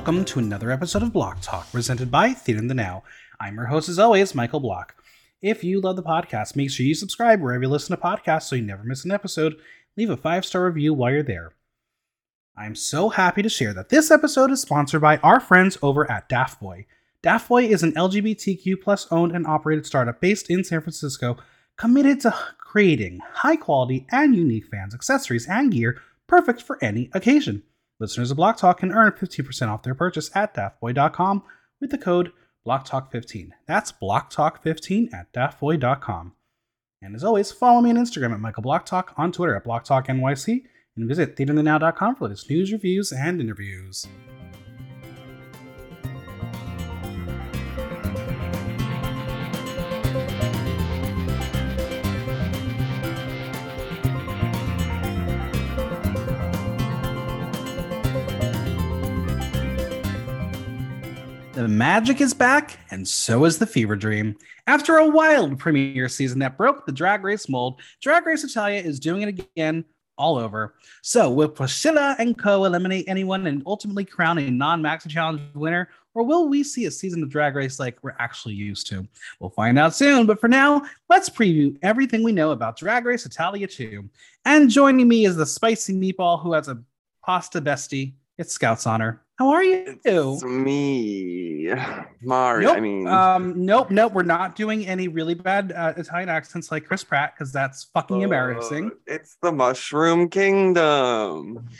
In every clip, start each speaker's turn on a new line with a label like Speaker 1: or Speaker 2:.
Speaker 1: Welcome to another episode of Block Talk, presented by Theater in the Now. I'm your host, as always, Michael Block. If you love the podcast, make sure you subscribe wherever you listen to podcasts so you never miss an episode. Leave a five star review while you're there. I'm so happy to share that this episode is sponsored by our friends over at Daft Boy. Daft Boy is an LGBTQ plus owned and operated startup based in San Francisco, committed to creating high quality and unique fans accessories and gear perfect for any occasion. Listeners of Block Talk can earn 15% off their purchase at daftboy.com with the code BlockTalk15. That's BlockTalk15 at daftboy.com. And as always, follow me on Instagram at Michael BlockTalk, on Twitter at BlockTalkNYC, and visit theaterthenow.com for latest news, reviews, and interviews. The magic is back, and so is the fever dream. After a wild premiere season that broke the drag race mold, Drag Race Italia is doing it again all over. So, will Priscilla and Co. eliminate anyone and ultimately crown a non Maxi Challenge winner? Or will we see a season of Drag Race like we're actually used to? We'll find out soon. But for now, let's preview everything we know about Drag Race Italia 2. And joining me is the spicy meatball who has a pasta bestie. It's Scout's Honor. How are you?
Speaker 2: It's me, Mari.
Speaker 1: Nope.
Speaker 2: I mean,
Speaker 1: um, nope, nope. We're not doing any really bad uh, Italian accents like Chris Pratt because that's fucking
Speaker 2: uh,
Speaker 1: embarrassing.
Speaker 2: It's the Mushroom Kingdom.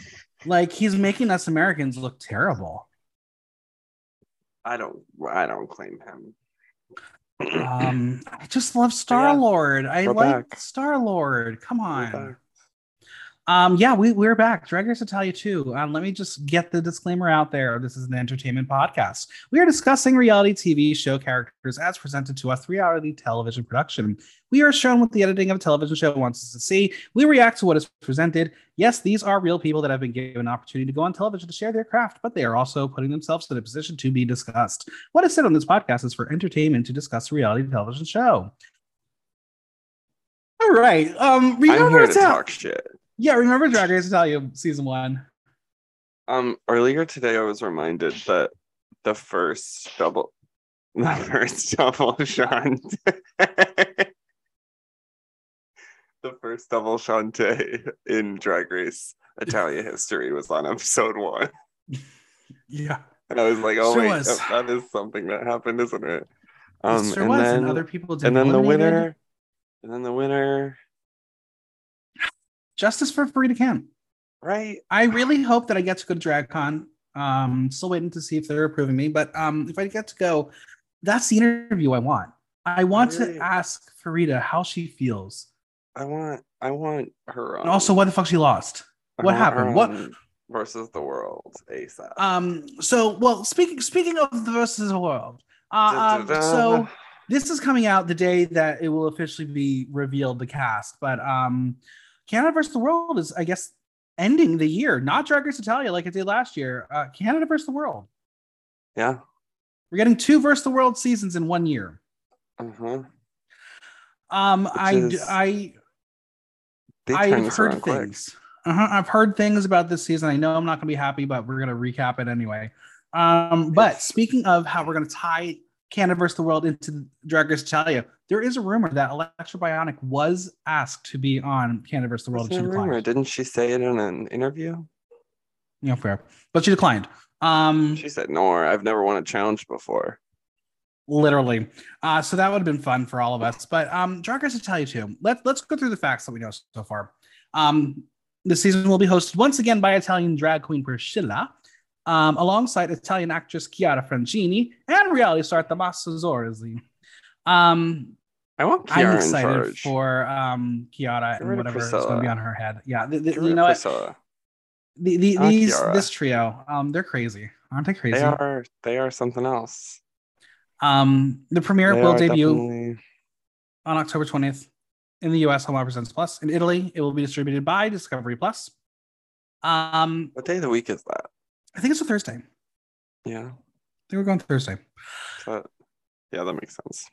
Speaker 1: Like he's making us Americans look terrible.
Speaker 2: I don't. I don't claim him.
Speaker 1: Um, I just love Star Lord. I like. Star Lord. Come on. Um, yeah, we we're back. Drag Race Italia 2. Um, let me just get the disclaimer out there. This is an entertainment podcast. We are discussing reality TV show characters as presented to us reality television production. We are shown what the editing of a television show wants us to see. We react to what is presented. Yes, these are real people that have been given an opportunity to go on television to share their craft, but they are also putting themselves in a position to be discussed. What is said on this podcast is for entertainment to discuss a reality television show. All right. Um,
Speaker 2: I'm here to
Speaker 1: Ital-
Speaker 2: talk shit.
Speaker 1: Yeah, remember Drag Race Italia season one.
Speaker 2: Um, earlier today, I was reminded that the first double, the first double shunt, the first double shante in Drag Race Italia history was on episode one.
Speaker 1: Yeah,
Speaker 2: And I was like, oh
Speaker 1: Sure
Speaker 2: wait, that- that is something that happened, isn't it?
Speaker 1: it
Speaker 2: Um,
Speaker 1: sure
Speaker 2: and
Speaker 1: was,
Speaker 2: then,
Speaker 1: and other people did.
Speaker 2: and then the winner, and then the winner,
Speaker 1: Justice for Farida Kant.
Speaker 2: right?
Speaker 1: I really hope that I get to go to DragCon. Um, still waiting to see if they're approving me, but um, if I get to go, that's the interview I want. I want
Speaker 2: Really?
Speaker 1: to ask Farida how she feels,
Speaker 2: I want, I want her. On,
Speaker 1: and also why the fuck she lost.
Speaker 2: I
Speaker 1: what happened? What-
Speaker 2: versus the world ASAP?
Speaker 1: Um, so well, speaking speaking of the versus the world, uh, um, so this is coming out the day that it will officially be revealed the cast but um canada versus the world is i guess ending the year. Not drag race italia like it did last year. Uh canada versus the world.
Speaker 2: Yeah,
Speaker 1: we're getting two versus the world seasons in one year.
Speaker 2: Uh-huh.
Speaker 1: um I,
Speaker 2: is...
Speaker 1: I, I've heard things. Uh-huh. i've heard things about this season. I know i'm not gonna be happy but we're gonna recap it anyway. Um but speaking of how we're gonna tie canada versus the world into drag race italia. There is a rumor that Elecktra Bionic was asked to be on canada versus the world
Speaker 2: What's
Speaker 1: and
Speaker 2: the
Speaker 1: she
Speaker 2: rumor? Didn't she say it in an interview?
Speaker 1: yeah fair. But she declined. Um
Speaker 2: She said, "No, I've never won a challenge before."
Speaker 1: literally. Uh so that would have been fun for all of us. But um drag race italia too. Let's let's go through the facts that we know so far. Um the season will be hosted once again by italian drag queen priscilla um alongside italian actress chiara francini and reality star tommaso zorzi um
Speaker 2: I want
Speaker 1: i'm
Speaker 2: Chiara in
Speaker 1: excited for um chiara and whatever is going to be on her head yeah the, the- you know what the, the, these
Speaker 2: Chiara.
Speaker 1: this trio um they're crazy aren't they crazy
Speaker 2: They are. They are something else.
Speaker 1: um the premiere
Speaker 2: They
Speaker 1: will debut
Speaker 2: definitely-
Speaker 1: on October 20th in the US, WOW Presents Plus. In Italy, it will be distributed by Discovery Plus. Um,
Speaker 2: What day of the week is that?
Speaker 1: I think it's a Thursday.
Speaker 2: Yeah.
Speaker 1: I think we're going Thursday.
Speaker 2: So, yeah, that makes sense.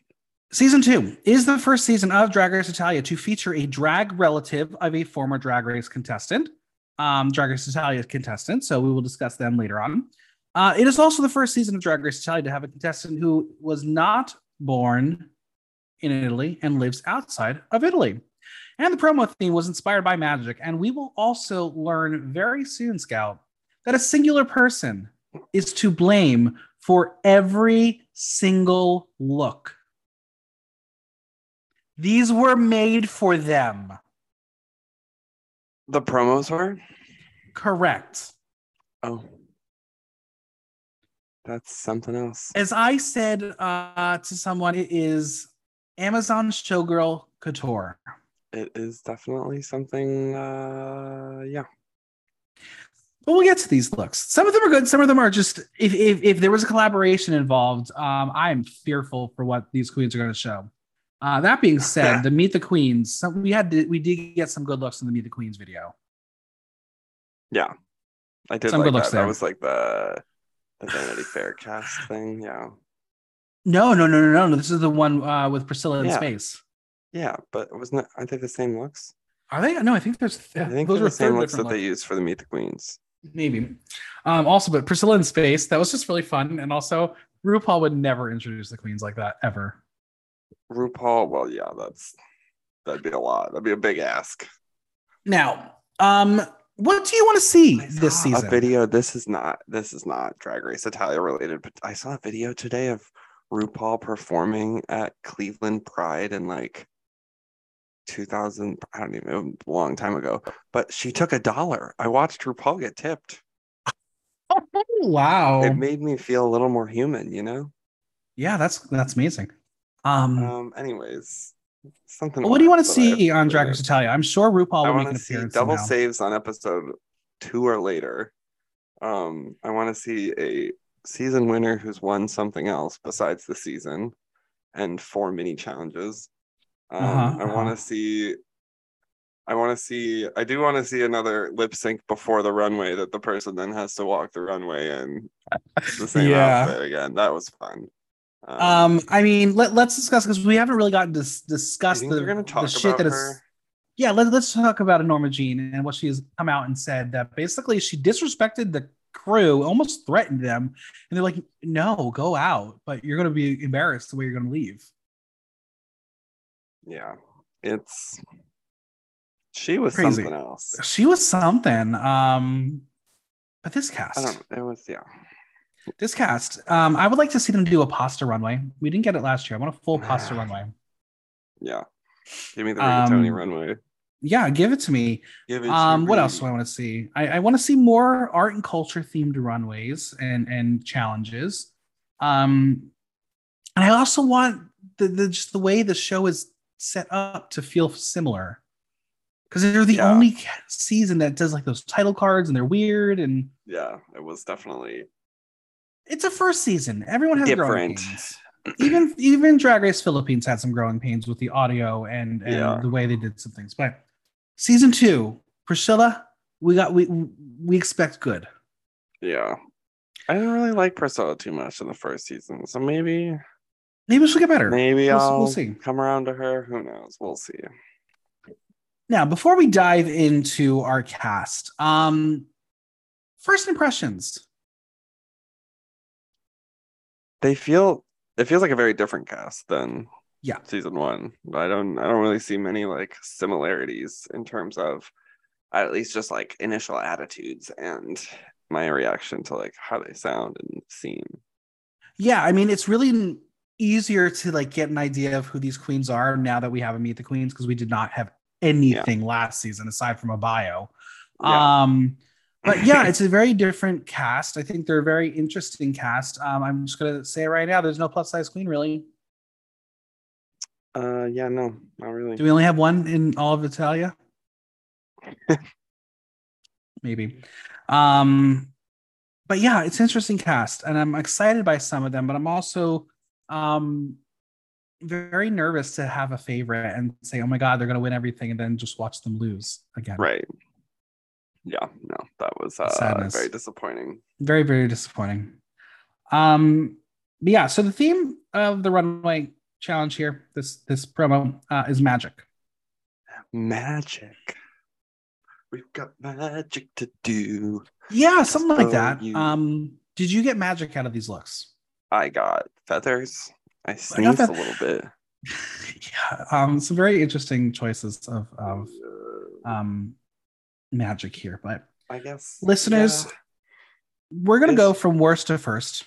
Speaker 1: Season two is the first season of Drag Race Italia to feature a drag relative of a former Drag Race contestant, um, Drag Race Italia contestant. So we will discuss them later on. Uh, it is also the first season of Drag Race Italia to have a contestant who was not born in Italy and lives outside of Italy. And the promo theme was inspired by magic. And we will also learn very soon, Scout, that a singular person is to blame for every single look. These were made for them.
Speaker 2: The promos were?
Speaker 1: Correct.
Speaker 2: Oh. That's something else.
Speaker 1: As I said uh, to someone, it is Amazon Showgirl Couture.
Speaker 2: It is definitely something uh yeah.
Speaker 1: But we'll get to these looks. Some of them are good. Some of them are just if if, if there was a collaboration involved, um, I am fearful for what these queens are going to show. Uh, that being said, the Meet the Queens, some, we had to, we did get some good looks in the Meet the Queens video.
Speaker 2: Yeah, I did
Speaker 1: Some
Speaker 2: like
Speaker 1: good looks
Speaker 2: that. That was like the the Vanity Fair cast thing. Yeah,
Speaker 1: No, no, no, no, no, no. This is the one uh, with Priscilla in
Speaker 2: Yeah.
Speaker 1: space.
Speaker 2: yeah, but wasn't it? Aren't they the same looks?
Speaker 1: Are they? No, I think there's.
Speaker 2: I think
Speaker 1: those
Speaker 2: they're the same looks that they used for the Meet the Queens.
Speaker 1: Maybe. Um, also, but Priscilla in space, that was just really fun. And also, RuPaul would never introduce the queens like that ever.
Speaker 2: RuPaul. Well, yeah, that's that'd be a lot. That'd be a big ask.
Speaker 1: Now, um, what do you want to see
Speaker 2: I
Speaker 1: this season?
Speaker 2: A video. This is not. This is not Drag Race Italia related, but I saw a video today of RuPaul performing at Cleveland Pride and like 2000. I don't even know, a long time ago. But she took a dollar. I watched RuPaul get tipped.
Speaker 1: Oh, wow.
Speaker 2: It made me feel a little more human. You know.
Speaker 1: yeah, that's that's amazing. Um,
Speaker 2: Um. Anyways, something.
Speaker 1: what do you want to
Speaker 2: else I have
Speaker 1: see on Drag. Race Italia? I'm sure RuPaul
Speaker 2: I
Speaker 1: will make
Speaker 2: want
Speaker 1: an
Speaker 2: to see
Speaker 1: appearance.
Speaker 2: double
Speaker 1: somehow.
Speaker 2: saves on episode two or later. Um, I want to see a season winner who's won something else besides the season, and four mini challenges. Um,
Speaker 1: Uh-huh,
Speaker 2: I want
Speaker 1: uh-huh.
Speaker 2: to see. I want to see. I do want to see another lip sync before the runway that the person then has to walk the runway in the same
Speaker 1: Yeah.
Speaker 2: outfit again. That was fun.
Speaker 1: Um, I mean, let, let's discuss because we haven't really gotten to s- discuss the, the shit
Speaker 2: about
Speaker 1: that is. Yeah, let, let's talk about Enorma Jean and what she has come out and said that basically she disrespected the crew, almost threatened them, and they're like, "No, go out, but you're going to be embarrassed the way you're going to leave."
Speaker 2: Yeah, it's. She was
Speaker 1: Crazy.
Speaker 2: something else.
Speaker 1: She was something. Um, but this
Speaker 2: I
Speaker 1: cast,
Speaker 2: don't. It was yeah.
Speaker 1: this cast, um, I would like to see them do a pasta runway. We didn't get it last year. I want a full pasta runway.
Speaker 2: Yeah. Give me the rigatoni
Speaker 1: Um,
Speaker 2: runway.
Speaker 1: Yeah, give it to me.
Speaker 2: Give it
Speaker 1: Um, what
Speaker 2: me.
Speaker 1: else do I want to see? I, I want to see more art and culture themed runways and and challenges. Um, and I also want the, the just the way the show is set up to feel similar, because they're the
Speaker 2: Yeah.
Speaker 1: only season that does like those title cards and they're weird and
Speaker 2: Yeah, it was definitely
Speaker 1: it's a first season. Everyone has growing
Speaker 2: different.
Speaker 1: pains. Even even Drag Race Philippines had some growing pains with the audio and and
Speaker 2: Yeah.
Speaker 1: the way they did some things. But season two, Priscilla, we got we we expect good.
Speaker 2: Yeah. I didn't really like Priscilla too much in the first season. So maybe
Speaker 1: Maybe she'll get better.
Speaker 2: maybe
Speaker 1: We'll-
Speaker 2: I'll
Speaker 1: we'll see.
Speaker 2: come around to her. Who knows? We'll see.
Speaker 1: Now, before we dive into our cast, um, first impressions.
Speaker 2: They feel it feels like a very different cast than
Speaker 1: Yeah.
Speaker 2: season one. But I don't I don't really see many like similarities in terms of at least just like initial attitudes and my reaction to like how they sound and seem.
Speaker 1: Yeah, I mean, it's really easier to like get an idea of who these queens are now that we have a Meet the Queens because we did not have anything last season aside from a bio.
Speaker 2: Yeah.
Speaker 1: Um, but yeah, it's a very different cast. I think they're a very interesting cast. Um, I'm just gonna say it right now. There's no plus size queen really.
Speaker 2: Uh yeah, no, not really.
Speaker 1: Do we only have one in all of Italia? Maybe. Um, but yeah, it's interesting cast, and I'm excited by some of them, but I'm also um very nervous to have a favorite and say, oh my god, they're gonna win everything, and then just watch them lose again.
Speaker 2: Right. Yeah, no, that was uh
Speaker 1: Sadness.
Speaker 2: very disappointing.
Speaker 1: Very, very disappointing. Um, but yeah, so the theme of the runway challenge here, this this promo, uh, is magic.
Speaker 2: Magic. We've got magic to do.
Speaker 1: Yeah, something like that.
Speaker 2: you-
Speaker 1: Um, Did you get magic out of these looks?
Speaker 2: I got feathers. I sneezed a little bit.
Speaker 1: yeah, um, some very interesting choices of of um magic here, but
Speaker 2: I guess
Speaker 1: listeners, yeah. we're gonna go from worst to first.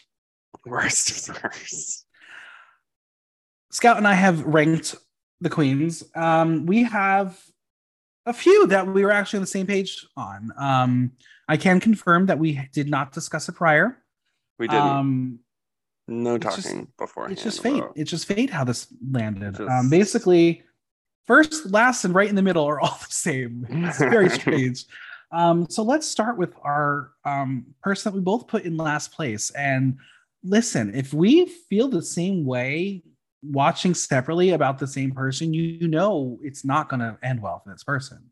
Speaker 2: Worst to first.
Speaker 1: Scout and I have ranked the queens. Um, we have a few that we were actually on the same page on. Um, I can confirm that we did not discuss it prior.
Speaker 2: We didn't. Um, no talking before.
Speaker 1: It's just fate. It's just fate how this landed. Just... Um, basically, first, last, and right in the middle are all the same. It's very strange. Um, so let's start with our um, person that we both put in last place. And listen, if we feel the same way watching separately about the same person, you know it's not going to end well for this person.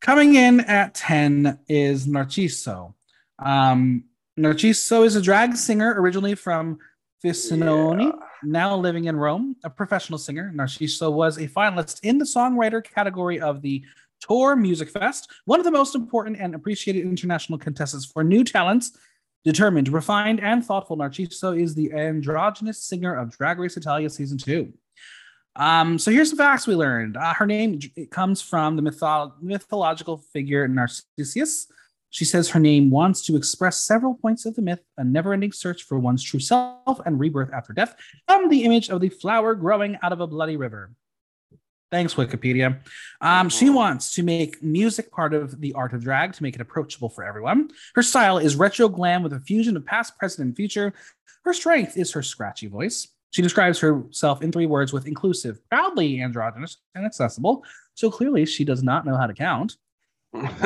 Speaker 1: Coming in at 10 is Narciso. Um, Narciso is a drag singer originally from Frosinone, yeah. now living in Rome, a professional singer. Narciso was a finalist in the songwriter category of the Tour Music Fest, one of the most important and appreciated international contests for new talents Determined, refined, and thoughtful, Narciso is the androgynous singer of Drag Race Italia Season 2. Um, so here's some facts we learned. Uh, her name it comes from the mytho- mythological figure Narcissus. She says her name wants to express several points of the myth, a never-ending search for one's true self and rebirth after death, from the image of the flower growing out of a bloody river. Thanks, Wikipedia. Um, she wants to make music part of the art of drag to make it approachable for everyone. Her style is retro glam with a fusion of past, present, and future. Her strength is her scratchy voice. She describes herself in three words with inclusive, proudly androgynous, and accessible. So clearly, she does not know how to count.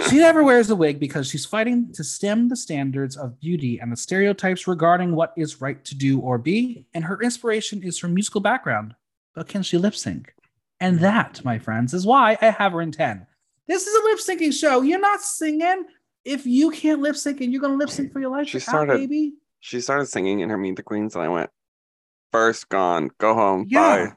Speaker 1: She never wears a wig because she's fighting to stem the standards of beauty and the stereotypes regarding what is right to do or be. And her inspiration is her musical background. But can she lip sync? And that, my friends, is why I have her in 10. This is a lip syncing show. You're not singing. If you can't lip sync and you're going to lip sync for your life,
Speaker 2: she started, out, baby. She started singing in her Meet the Queens, and I went, first gone, go home, yeah. bye.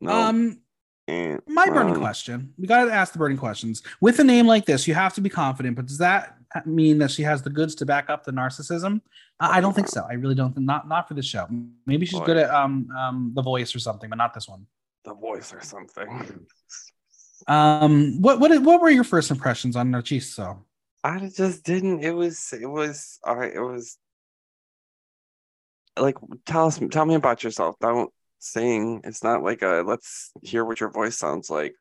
Speaker 1: No. Um, and, my burning um, question. We got to ask the burning questions. With a name like this, you have to be confident, but does that mean that she has the goods to back up the narcissism? I don't think so. I really don't. Not not for this show. Maybe she's Boy. good at um um the voice or something, but not this one
Speaker 2: the voice or something.
Speaker 1: um, what what what were your first impressions on Narciso?
Speaker 2: I just didn't. It was it was all right. It was like tell us tell me about yourself. Don't sing. It's not like a let's hear what your voice sounds like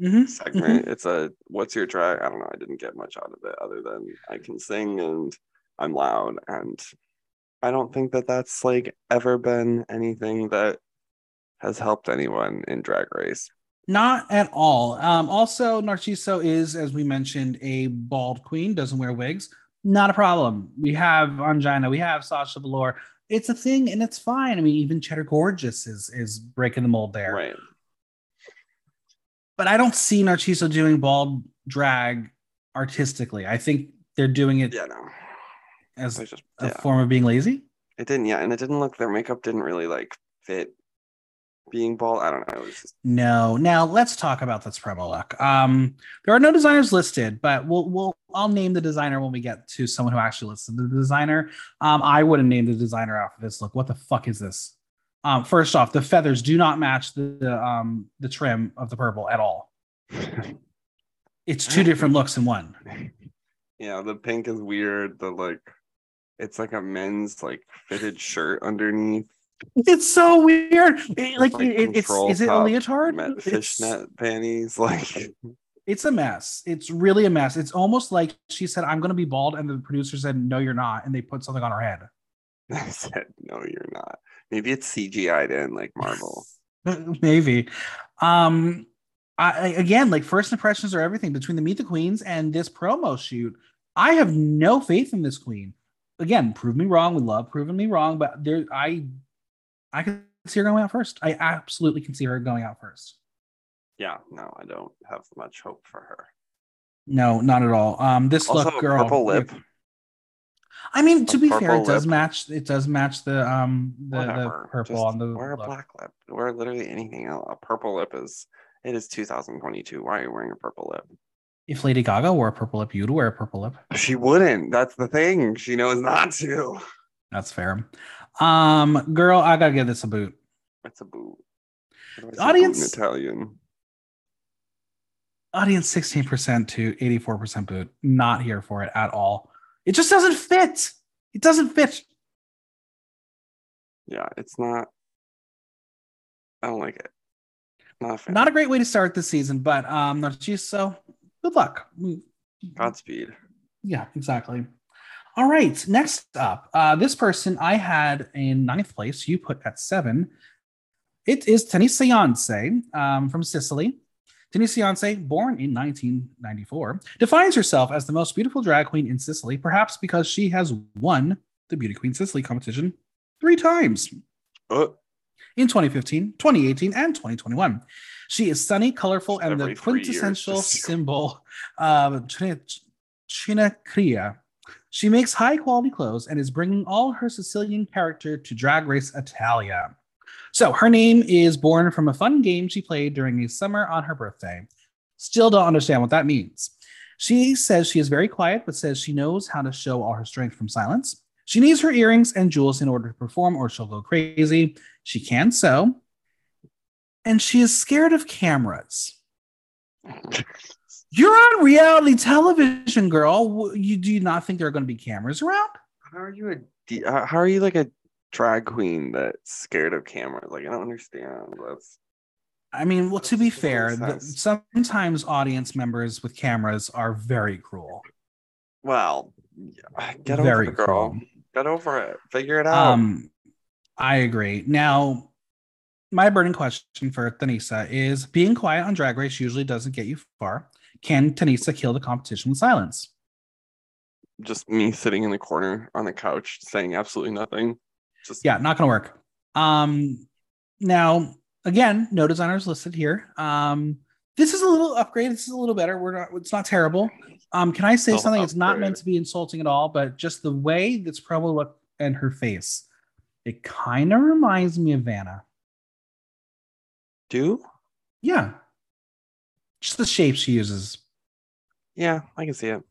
Speaker 2: mm-hmm. segment. Mm-hmm. It's a what's your track? I don't know. I didn't get much out of it other than I can sing and I'm loud and I don't think that that's like ever been anything that has helped anyone in Drag Race.
Speaker 1: Not at all. Um, also, Narciso is, as we mentioned, a bald queen, doesn't wear wigs. Not a problem. We have Angina, we have Sasha Velour. It's a thing and it's fine. I mean, even Cheddar Gorgeous is is breaking the mold there.
Speaker 2: Right.
Speaker 1: But I don't see Narciso doing bald drag artistically. I think they're doing it
Speaker 2: yeah, no.
Speaker 1: as just, a yeah. form of being lazy.
Speaker 2: It didn't, yeah, and it didn't look their makeup didn't really like fit being bald. I don't know. Just...
Speaker 1: No. Now let's talk about this promo look. Um, there are no designers listed, but we'll we'll I'll name the designer when we get to someone who actually listed the designer. Um, I wouldn't name the designer after this look. What the fuck is this? Um, first off, the feathers do not match the, the um the trim of the purple at all. it's two different looks in one.
Speaker 2: Yeah, the pink is weird. The like, it's like a men's like fitted shirt underneath
Speaker 1: it's so weird. It, like, like it, it's is it a leotard?
Speaker 2: Fishnet panties, like
Speaker 1: it's a mess. It's really a mess. It's almost like she said, "I'm going to be bald," and the producer said, "No, you're not," and they put something on her head.
Speaker 2: I said, "No, you're not." Maybe it's CGI'd in like Marvel.
Speaker 1: Maybe. Um, I, again, like first impressions are everything. Between the Meet the Queens and this promo shoot, I have no faith in this queen. Again, prove me wrong. We love proving me wrong, but there, I I can see her going out first. I absolutely can see her going out first.
Speaker 2: Yeah, no, I don't have much hope for her.
Speaker 1: No, not at all. Um, this also, look, girl.
Speaker 2: Purple lip.
Speaker 1: I mean, to be fair, it does match. It does match the um the, the purple Just on the.
Speaker 2: Wear a look. black lip. Wear literally anything else. A purple lip is. It is 2022. Why are you wearing a purple lip?
Speaker 1: If Lady Gaga wore a purple lip, you'd wear a purple lip.
Speaker 2: She wouldn't. That's the thing. She knows not to.
Speaker 1: That's fair. Um, girl, I gotta give this a boot.
Speaker 2: It's a boot. How do I boot
Speaker 1: Audience-
Speaker 2: in Italian.
Speaker 1: Audience 16% to 84% boot. Not here for it at all. It just doesn't fit. It doesn't fit.
Speaker 2: Yeah, it's not. I don't like it. Not a.
Speaker 1: Not a great way to start the season, but um, not so. good luck.
Speaker 2: Godspeed.
Speaker 1: Yeah, exactly. All right, next up, uh, this person I had in ninth place. You put at seven. It is Tanissa Yoncè um, from Sicily. Tanissa Yoncè, born in 1994, defines herself as the most beautiful drag queen in Sicily, perhaps because she has won the Beauty Queen Sicily competition three times
Speaker 2: Oh,
Speaker 1: in 2015, 2018, and 2021. She is sunny, colorful, and the quintessential symbol of China- Chinacria. She makes high quality clothes and is bringing all her Sicilian character to Drag Race Italia. So her name is born from a fun game she played during a summer on her birthday. Still don't understand what that means. She says she is very quiet, but says she knows how to show all her strength from silence. She needs her earrings and jewels in order to perform, or she'll go crazy. She can sew. And she is scared of cameras. You're on reality television, girl. You do you not think there are going to be cameras around?
Speaker 2: how are you a uh, how are you like a drag queen that's scared of cameras? Like I don't understand. That's
Speaker 1: I mean, well, to be fair, the, sometimes audience members with cameras are very cruel.
Speaker 2: well, get
Speaker 1: very
Speaker 2: over it, girl.
Speaker 1: cruel.
Speaker 2: Get over it. Figure it out.
Speaker 1: Um, I agree. Now, my burning question for Tanissa is: being quiet on Drag Race usually doesn't get you far. Can Tanissa kill the competition with silence?
Speaker 2: Just me sitting in the corner on the couch saying absolutely nothing. Just
Speaker 1: Yeah, not gonna work. Um, now again, no designers listed here. Um, this is a little upgrade. This is a little better. We're not. It's not terrible. Um, can I say something? It's not meant to be insulting at all, but just the way that's probably looked and her face, it kind of reminds me of Vanna.
Speaker 2: do.
Speaker 1: Yeah, just the shape she uses.
Speaker 2: Yeah, I can see it.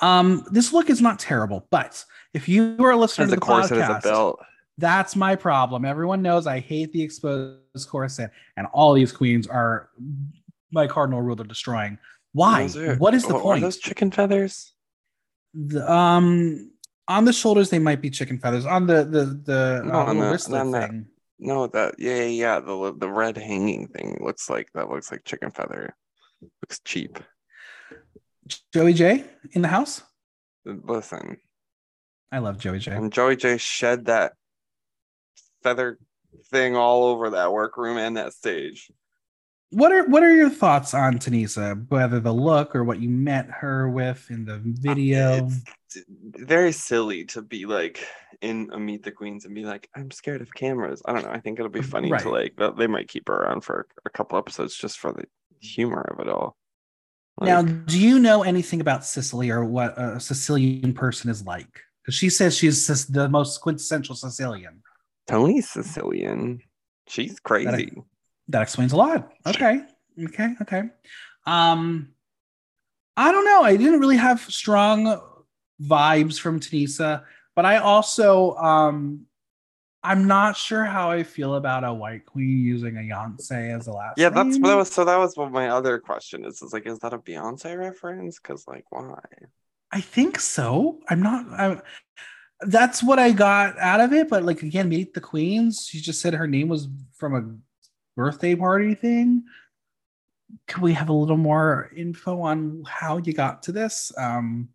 Speaker 1: Um, this look is not terrible, but if you are a listener
Speaker 2: As
Speaker 1: to the
Speaker 2: corset, as a
Speaker 1: podcast,
Speaker 2: belt.
Speaker 1: that's my problem. Everyone knows I hate the exposed corset, and all these queens are my cardinal rule they're destroying. Why?
Speaker 2: Are-
Speaker 1: what is the
Speaker 2: oh, Are
Speaker 1: point?
Speaker 2: those chicken feathers?
Speaker 1: The- um, on the shoulders they might be chicken feathers. On the the the
Speaker 2: No,
Speaker 1: uh,
Speaker 2: on the- that-
Speaker 1: thing.
Speaker 2: No, that yeah, yeah. The the red hanging thing looks like that looks like chicken feather. Looks cheap.
Speaker 1: Joey Jay in the house.
Speaker 2: Listen,
Speaker 1: I love Joey Jay.
Speaker 2: and Joey Jay shed that feather thing all over that workroom and that stage.
Speaker 1: What are what are your thoughts on Tanissa? Whether the look or what you met her with in the uh, video?
Speaker 2: It's very silly to be like in a Meet the Queens and be like, I'm scared of cameras. I don't know. I think it'll be funny
Speaker 1: Right.
Speaker 2: to like that they might keep her around for a couple episodes just for the humor of it all.
Speaker 1: now, do you know anything about Sicily or what a Sicilian person is like? Because she says she's the most quintessential Sicilian.
Speaker 2: Tony's Sicilian. She's crazy.
Speaker 1: That explains a lot. Okay. Okay. Okay. Um, I don't know. I didn't really have strong vibes from Tanissa, but I also um I'm not sure how I feel about a white queen using a Yoncè as a last.
Speaker 2: Yeah, that's that was so that was what my other question is. Is like, is that a Beyonce reference? Because like, why?
Speaker 1: I think so. I'm not. I'm, that's what I got out of it. But like again, meet the queens. She just said her name was from a birthday party thing. Can we have a little more info on how you got to this? Um,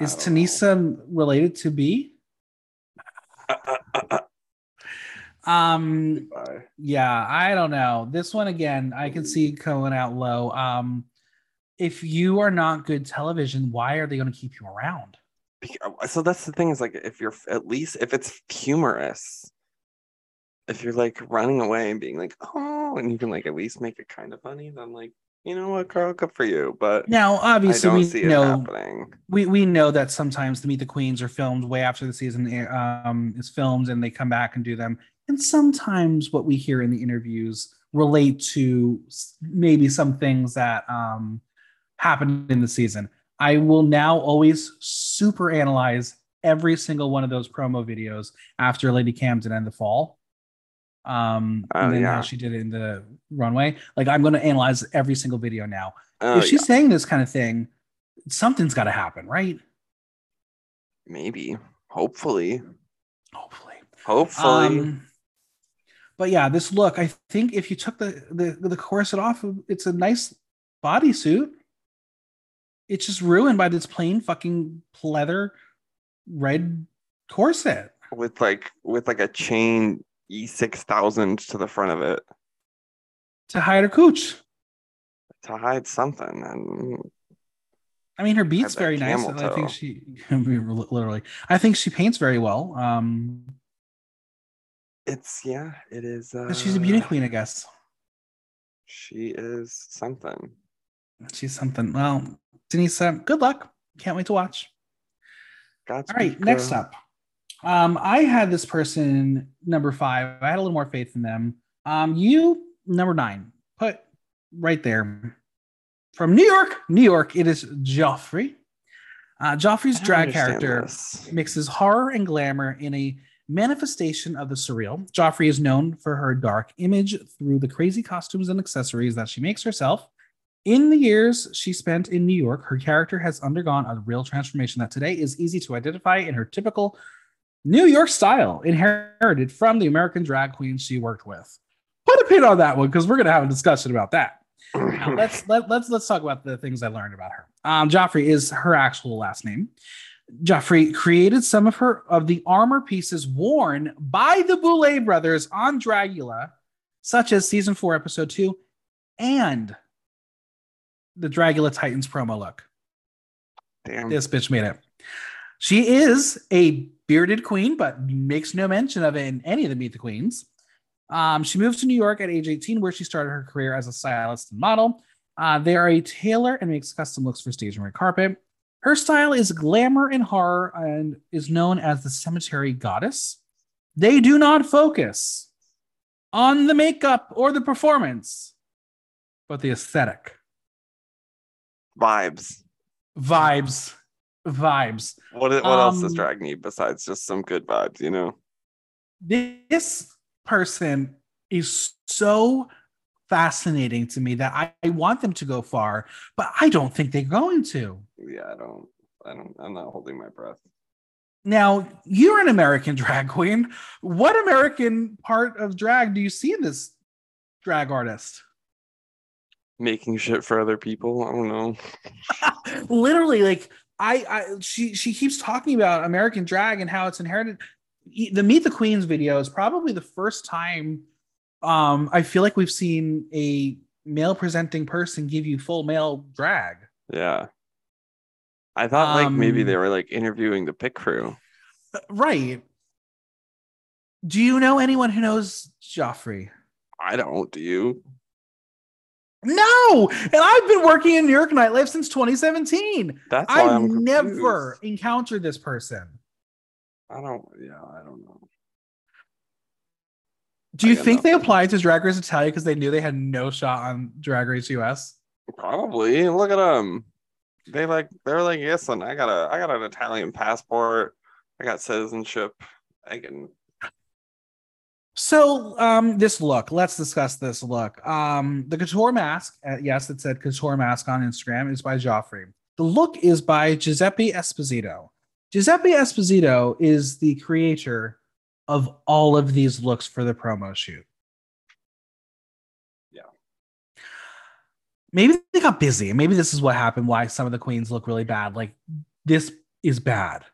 Speaker 1: is. Tanissa related to B?
Speaker 2: Uh, uh, uh,
Speaker 1: Um,
Speaker 2: bye.
Speaker 1: yeah, I don't know. This one again, I can see going out low. Um, if you are not good television, why are they going to keep you around?
Speaker 2: So that's the thing is like, if you're at least if it's humorous, if you're like running away and being like, oh, and you can like at least make it kind of funny, then like, you know what, girl, good for you. But
Speaker 1: Now, obviously, we know we we know that sometimes the Meet the Queens are filmed way after the season um, is filmed, and they come back and do them. And sometimes what we hear in the interviews relate to maybe some things that um, happened in the season. I will now always super analyze every single one of those promo videos after Lady Camden and the fall. Um,
Speaker 2: Oh,
Speaker 1: and then
Speaker 2: yeah.
Speaker 1: how she did it in the runway. Like I'm going to analyze every single video now.
Speaker 2: Oh,
Speaker 1: if she's saying this kind of thing, something's got to happen, right?
Speaker 2: maybe. Hopefully.
Speaker 1: Hopefully.
Speaker 2: Hopefully.
Speaker 1: Um, but yeah, this look, I think if you took the the the corset off, it's a nice bodysuit. It's just ruined by this plain fucking pleather red corset.
Speaker 2: with like with like a chain E6000 to the front of it
Speaker 1: to hide her cooch.
Speaker 2: to hide something. And
Speaker 1: I mean, her beats very nice. and I think she literally, I think she paints very well. Um,
Speaker 2: it's yeah, it is. Uh,
Speaker 1: she's a beauty queen, I guess.
Speaker 2: She is something.
Speaker 1: She's something. Well, Denise, uh, good luck. Can't wait to watch. All right, next up. Um, I had this person number five. I had a little more faith in them. Um, you number nine. Put right there. From New York, New York, it is Gioffré. Uh,
Speaker 2: Gioffré's
Speaker 1: drag character
Speaker 2: this.
Speaker 1: mixes horror and glamour in a manifestation of the surreal. Gioffré is known for her dark image through the crazy costumes and accessories that she makes herself. In the years she spent in New York, her character has undergone a real transformation that today is easy to identify in her typical New York style, inherited from the American drag queens she worked with. Put a pin on that one because we're going to have a discussion about that. Now, let's let, let's let's talk about the things I learned about her. Um, Gioffré is her actual last name. Gioffré created some of her of the armor pieces worn by the Boulet brothers on Dragula, such as season four, episode two, and the Dragula Titans promo look.
Speaker 2: Damn.
Speaker 1: This bitch made it. She is a bearded queen, but makes no mention of it in any of the Meet the Queens. Um, she moves to New York at age 18, where she started her career as a stylist and model. Uh, they are a tailor and makes custom looks for stage and red carpet. Her style is glamour and horror and is known as the cemetery goddess. They do not focus on the makeup or the performance, but the aesthetic,
Speaker 2: Vibes.
Speaker 1: vibes, vibes.
Speaker 2: What what else does
Speaker 1: Um,
Speaker 2: drag need besides just some good vibes? You know.
Speaker 1: this person is so fascinating to me that I, I want them to go far, but I don't think they're going to.
Speaker 2: Yeah, I don't. I don't. I'm not holding my breath.
Speaker 1: Now, you're an American drag queen. What American part of drag do you see in this drag artist?
Speaker 2: Making shit for other people. I don't know.
Speaker 1: Literally, like I, I she she keeps talking about American drag and how it's inherited. The Meet the Queens video is probably the first time um I feel like we've seen a male presenting person give you full male drag.
Speaker 2: Yeah. I thought like maybe
Speaker 1: Um,
Speaker 2: they were like interviewing the pit crew.
Speaker 1: Right. Do you know anyone who knows Gioffré?
Speaker 2: I don't. Do you?
Speaker 1: No, and I've been working in New York nightlife since 2017.
Speaker 2: That's
Speaker 1: I've never encountered this person.
Speaker 2: I don't. Yeah, I don't know.
Speaker 1: Do you think they applied to Drag Race Italia because they knew they had no shot on Drag Race US?
Speaker 2: Probably. Look at them. They like. They're like, yes, and I got a. I got an Italian passport. I got citizenship. I can.
Speaker 1: So, um, this look, let's discuss this look. Um, the couture mask, uh, yes, it said couture mask on Instagram, is by Gioffré. The look is by Giuseppe Esposito. Giuseppe Esposito is the creator of all of these looks for the promo shoot.
Speaker 2: Yeah.
Speaker 1: Maybe they got busy. Maybe this is what happened, why some of the queens look really bad. Like, this is bad,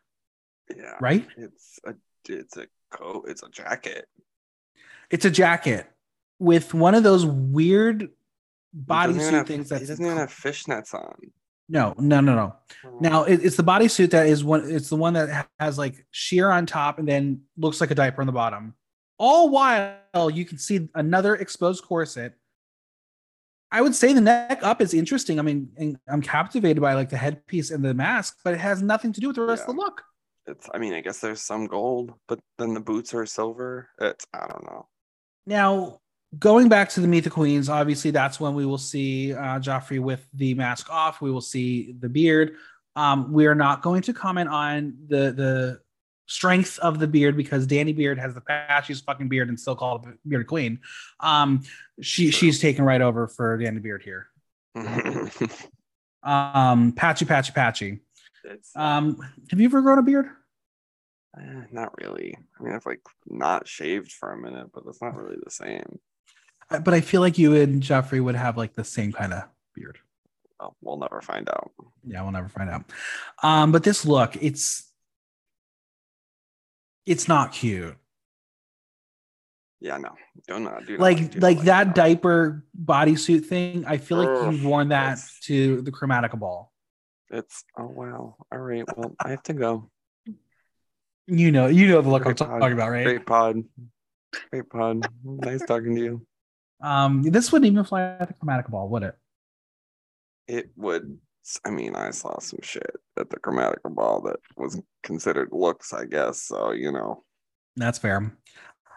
Speaker 2: Yeah.
Speaker 1: right?
Speaker 2: It's a. It's a coat. It's a jacket.
Speaker 1: It's a jacket with one of those weird
Speaker 2: He doesn't even
Speaker 1: bodysuit things
Speaker 2: He doesn't even have fishnets on.
Speaker 1: no, no, no, no. Hmm. Now it, it's the bodysuit that is one. It's the one that has like sheer on top and then looks like a diaper on the bottom. All while you can see another exposed corset. I would say the neck up is interesting. I mean, and I'm captivated by like the headpiece and the mask, but it has nothing to do with the rest of the look.
Speaker 2: It's. I mean, I guess there's some gold, but then the boots are silver. It's. I don't know.
Speaker 1: Now, going back to the Meet the Queens, obviously that's when we will see uh, Gioffré with the mask off. We will see the beard. Um, we are not going to comment on the the strength of the beard because Danny Beard has the patchiest fucking beard and still called Beard Queen. Um, she she's taken right over for Danny Beard here. um, patchy, patchy, patchy. Um, have you ever grown a beard?
Speaker 2: Eh, not really. I mean, I've like not shaved for a minute, but that's not really the same.
Speaker 1: But I feel like you and Jeffrey would have like the same kind of beard.
Speaker 2: Well, we'll never find out.
Speaker 1: Yeah, we'll never find out. Um, but this look, it's it's not cute.
Speaker 2: Yeah, no, do not do
Speaker 1: Like
Speaker 2: not
Speaker 1: like that diaper bodysuit thing. I feel like
Speaker 2: Ugh,
Speaker 1: you've worn that to the Chromatica ball.
Speaker 2: It's oh wow. All right, well, I have to go.
Speaker 1: You know, you know the look I'm
Speaker 2: pod.
Speaker 1: talking about, right?
Speaker 2: Great pod. Great pod. nice talking to you.
Speaker 1: Um, this wouldn't even fly at the Chromatica ball, would it?
Speaker 2: It would. I mean, I saw some shit at the Chromatica Ball that was considered looks, I guess. So you know,
Speaker 1: That's fair.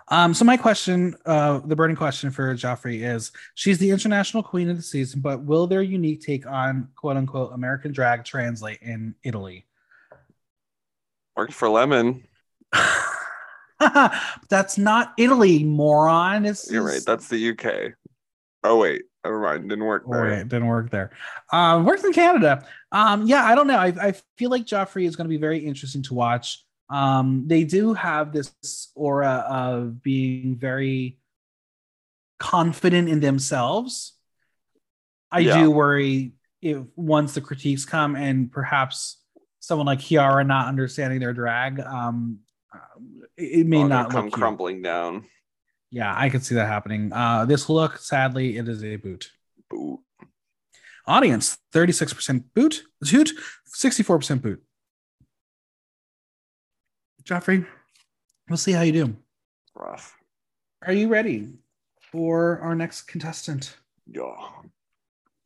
Speaker 1: Um, so my question, uh, the burning question for Gioffré is: She's the international queen of the season, but will their unique take on "quote unquote" American drag translate in Italy?
Speaker 2: Worked for Lemon.
Speaker 1: That's not Italy, moron. It's
Speaker 2: You're right. That's the UK. Oh wait, never mind. Didn't work
Speaker 1: Oh,
Speaker 2: there.
Speaker 1: wait, didn't work there. Um, worked in Canada. Um, yeah, I don't know. I, I feel like Gioffré is going to be very interesting to watch. Um, they do have this aura of being very confident in themselves. I
Speaker 2: Yeah.
Speaker 1: do worry if once the critiques come and perhaps someone like Chiara not understanding their drag, um, uh, it, may
Speaker 2: Oh,
Speaker 1: not
Speaker 2: come
Speaker 1: look cute.
Speaker 2: crumbling down.
Speaker 1: Yeah, I could see that happening. Uh, this look, sadly, it is a boot.
Speaker 2: Boot.
Speaker 1: Audience 36% boot, toot, 64% boot. Gioffré, we'll see how you do.
Speaker 2: Rough.
Speaker 1: Are you ready for our next contestant?
Speaker 2: Yeah.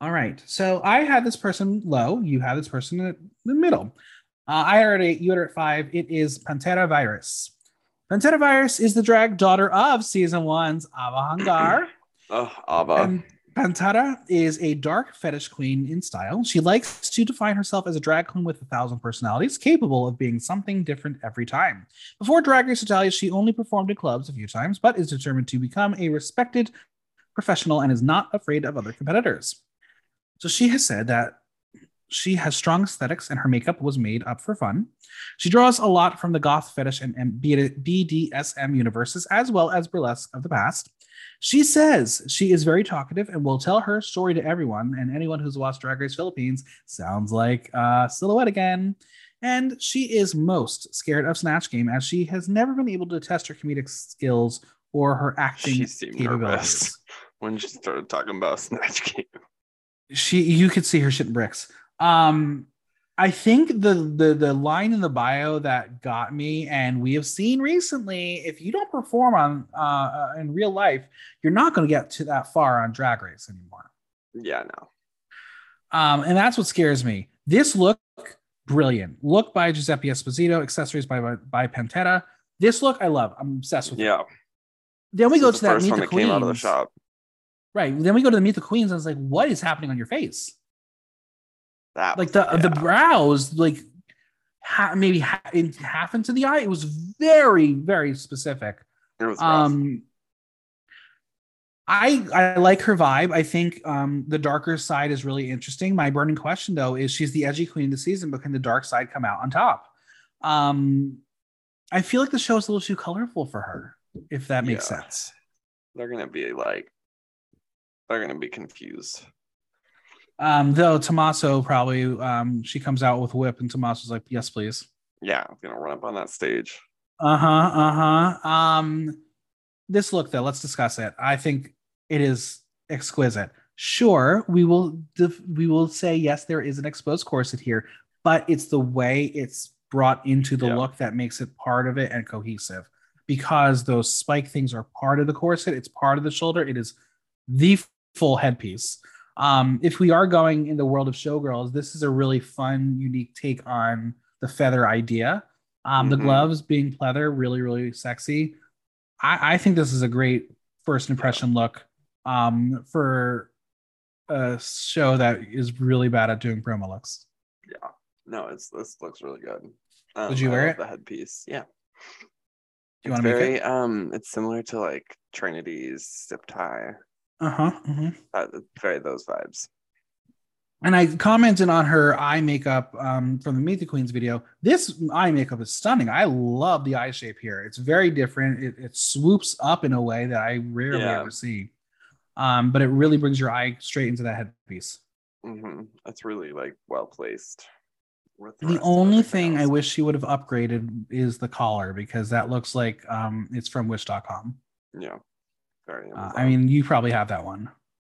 Speaker 1: All right. So I had this person low. You had this person in the middle. Uh, I heard it. You had it at five. It is Panthera Virus. Panthera Virus is the drag daughter of season one's Ava Hangar.
Speaker 2: Oh, Ava.
Speaker 1: And Panthera is a dark fetish queen in style. She likes to define herself as a drag queen with a thousand personalities, capable of being something different every time. Before Drag Race Italia, she only performed in clubs a few times, but is determined to become a respected professional and is not afraid of other competitors. So she has said that she has strong aesthetics and her makeup was made up for fun. She draws a lot from the goth fetish and BDSM universes, as well as burlesque of the past. She says she is very talkative and will tell her story to everyone. And anyone who's watched Drag Race Philippines sounds like uh, Silhouette again. And she is most scared of Snatch Game as she has never been able to test her comedic skills or her acting
Speaker 2: She seemed
Speaker 1: capabilities.
Speaker 2: nervous when she started talking about Snatch Game.
Speaker 1: She, you could see her shit in bricks. Um, I think the the the line in the bio that got me, and we have seen recently, if you don't perform on uh, in real life, you're not going to get to that far on Drag Race anymore.
Speaker 2: Yeah, no.
Speaker 1: Um, and that's what scares me. This look, brilliant. Look by Giuseppe Esposito, accessories by by, by Panthera. This look, I love. I'm obsessed with. it.
Speaker 2: Yeah.
Speaker 1: Then we
Speaker 2: This
Speaker 1: go to
Speaker 2: the
Speaker 1: that
Speaker 2: first
Speaker 1: meet
Speaker 2: one
Speaker 1: the
Speaker 2: that came out of the
Speaker 1: queens. Right. Then we go to the meet the queens, and it's like, what is happening on your face?
Speaker 2: That
Speaker 1: Like the the brows, like ha- maybe ha- in, half into the eye. It was very very specific.
Speaker 2: it was.
Speaker 1: Um, I I like her vibe. I think um the darker side is really interesting. My burning question though is she's the edgy queen of the season, but can the dark side come out on top? Um, I feel like the show is a little too colorful for her, if that makes
Speaker 2: Yeah.
Speaker 1: sense.
Speaker 2: they're gonna be like they're gonna be confused.
Speaker 1: Um, though Tommaso probably um she comes out with whip and Tommaso's like, yes, please.
Speaker 2: Yeah, I'm gonna run up on that stage.
Speaker 1: Uh-huh. Uh-huh. Um this look though, let's discuss it. I think it is exquisite. Sure, we will def- we will say yes, there is an exposed corset here, but it's the way it's brought into the
Speaker 2: Yeah.
Speaker 1: look that makes it part of it and cohesive. Because those spike things are part of the corset, it's part of the shoulder, it is the full headpiece. Um, if we are going in the world of showgirls, this is a really fun, unique take on the feather idea. Um, The
Speaker 2: Mhm.
Speaker 1: gloves being pleather, really, really sexy. I, I think this is a great first impression look um, for a show that is really bad at doing promo looks.
Speaker 2: Yeah. No, it's this looks really good. Um,
Speaker 1: Would you
Speaker 2: I
Speaker 1: wear it?
Speaker 2: The headpiece. Yeah.
Speaker 1: You
Speaker 2: it's
Speaker 1: wanna make it?
Speaker 2: um it's similar to like Trinity's zip tie.
Speaker 1: Uh huh.
Speaker 2: Uh, very those vibes.
Speaker 1: And I commented on her eye makeup um, from the Meet the Queens video. This eye makeup is stunning. I love the eye shape here. It's very different. It, it swoops up in a way that I rarely
Speaker 2: Yeah.
Speaker 1: ever see. Um, but it really brings your eye straight into that headpiece.
Speaker 2: hmm It's really like well placed. with
Speaker 1: The only thing I wish she would have upgraded is the collar because that looks like um, it's from Wish.com.
Speaker 2: Yeah.
Speaker 1: Uh, I mean, you probably have that one.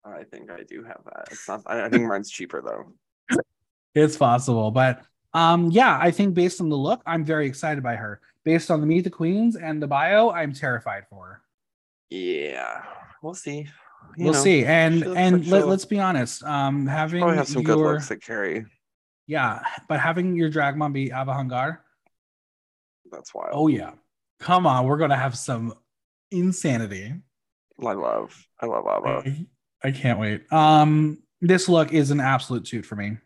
Speaker 2: I think I do have that. It's not. I, I think mine's cheaper though.
Speaker 1: It's possible, but um, yeah, I think based on the look, I'm very excited by her. Based on the Meet the Queens and the bio, I'm terrified for her.
Speaker 2: Yeah. We'll see. You
Speaker 1: we'll
Speaker 2: know,
Speaker 1: see. And and
Speaker 2: like
Speaker 1: let, let's be honest. Um, having
Speaker 2: Probably have some good
Speaker 1: your
Speaker 2: looks that carry.
Speaker 1: yeah, but having your drag mom be Ava Hangar,
Speaker 2: That's wild.
Speaker 1: oh yeah, come on, we're gonna have some insanity.
Speaker 2: I love. I love Ava.
Speaker 1: I, I can't wait. Um, this look is an absolute suit for me.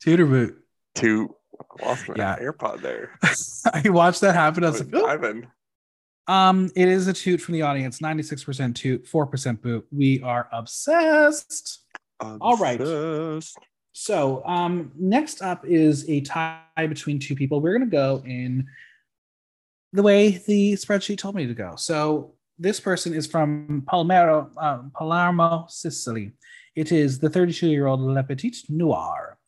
Speaker 1: Tutor boot.
Speaker 2: Two. Lost my
Speaker 1: Yeah.
Speaker 2: AirPod there.
Speaker 1: I watched that happen. I was like, "Oh."
Speaker 2: Ivan.
Speaker 1: um, it is a toot from the audience. 96% toot, 4% boot. We are obsessed. All right. So, um, next up is a tie between two people. We're going to go in the way the spreadsheet told me to go. So, this person is from Palermo, uh, Palermo, Sicily. It is the 32 year old La Petite Noire.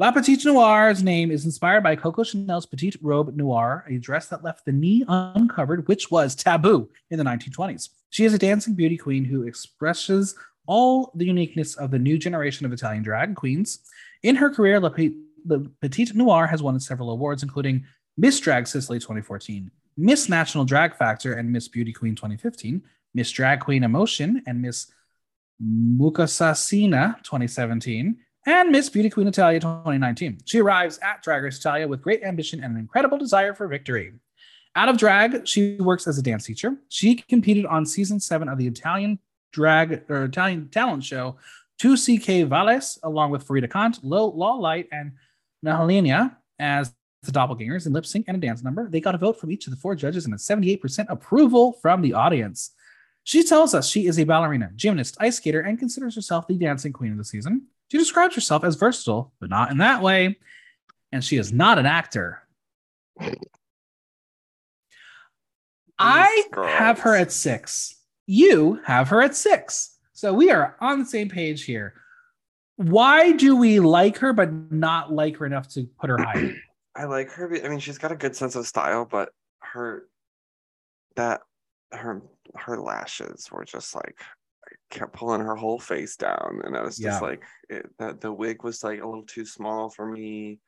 Speaker 1: La Petite Noire's name is inspired by Coco Chanel's Petite Robe Noire, a dress that left the knee uncovered, which was taboo in the 1920s. She is a dancing beauty queen who expresses all the uniqueness of the new generation of Italian drag queens. In her career, La, Pe- La Petite Noire has won several awards, including Miss Drag Sicily 2014, Miss National Drag Factor and Miss Beauty Queen 2015, Miss Drag Queen Emotion and Miss Mukasasina 2017, and Miss Beauty Queen Italia 2019. She arrives at Drag Race Italia with great ambition and an incredible desire for victory. Out of drag, she works as a dance teacher. She competed on season seven of the Italian drag or Italian talent show Tu Si Que Vales, along with Farida Kant, Law Law Light, and Nehellenia as the doppelgangers in lip sync and a dance number. They got a vote from each of the four judges and a 78% approval from the audience. She tells us she is a ballerina, gymnast, ice skater, and considers herself the dancing queen of the season. She describes herself as versatile, but not in that way. And she is not an actor. I have her at six. You have her at six. So we are on the same page here. Why do we like her, but not like her enough to put her higher?
Speaker 2: I like her. I mean, she's got a good sense of style, but her that her her lashes were just like I kept pulling her whole face down, and I was just
Speaker 1: Yeah.
Speaker 2: like, it, the the wig was like a little too small for me.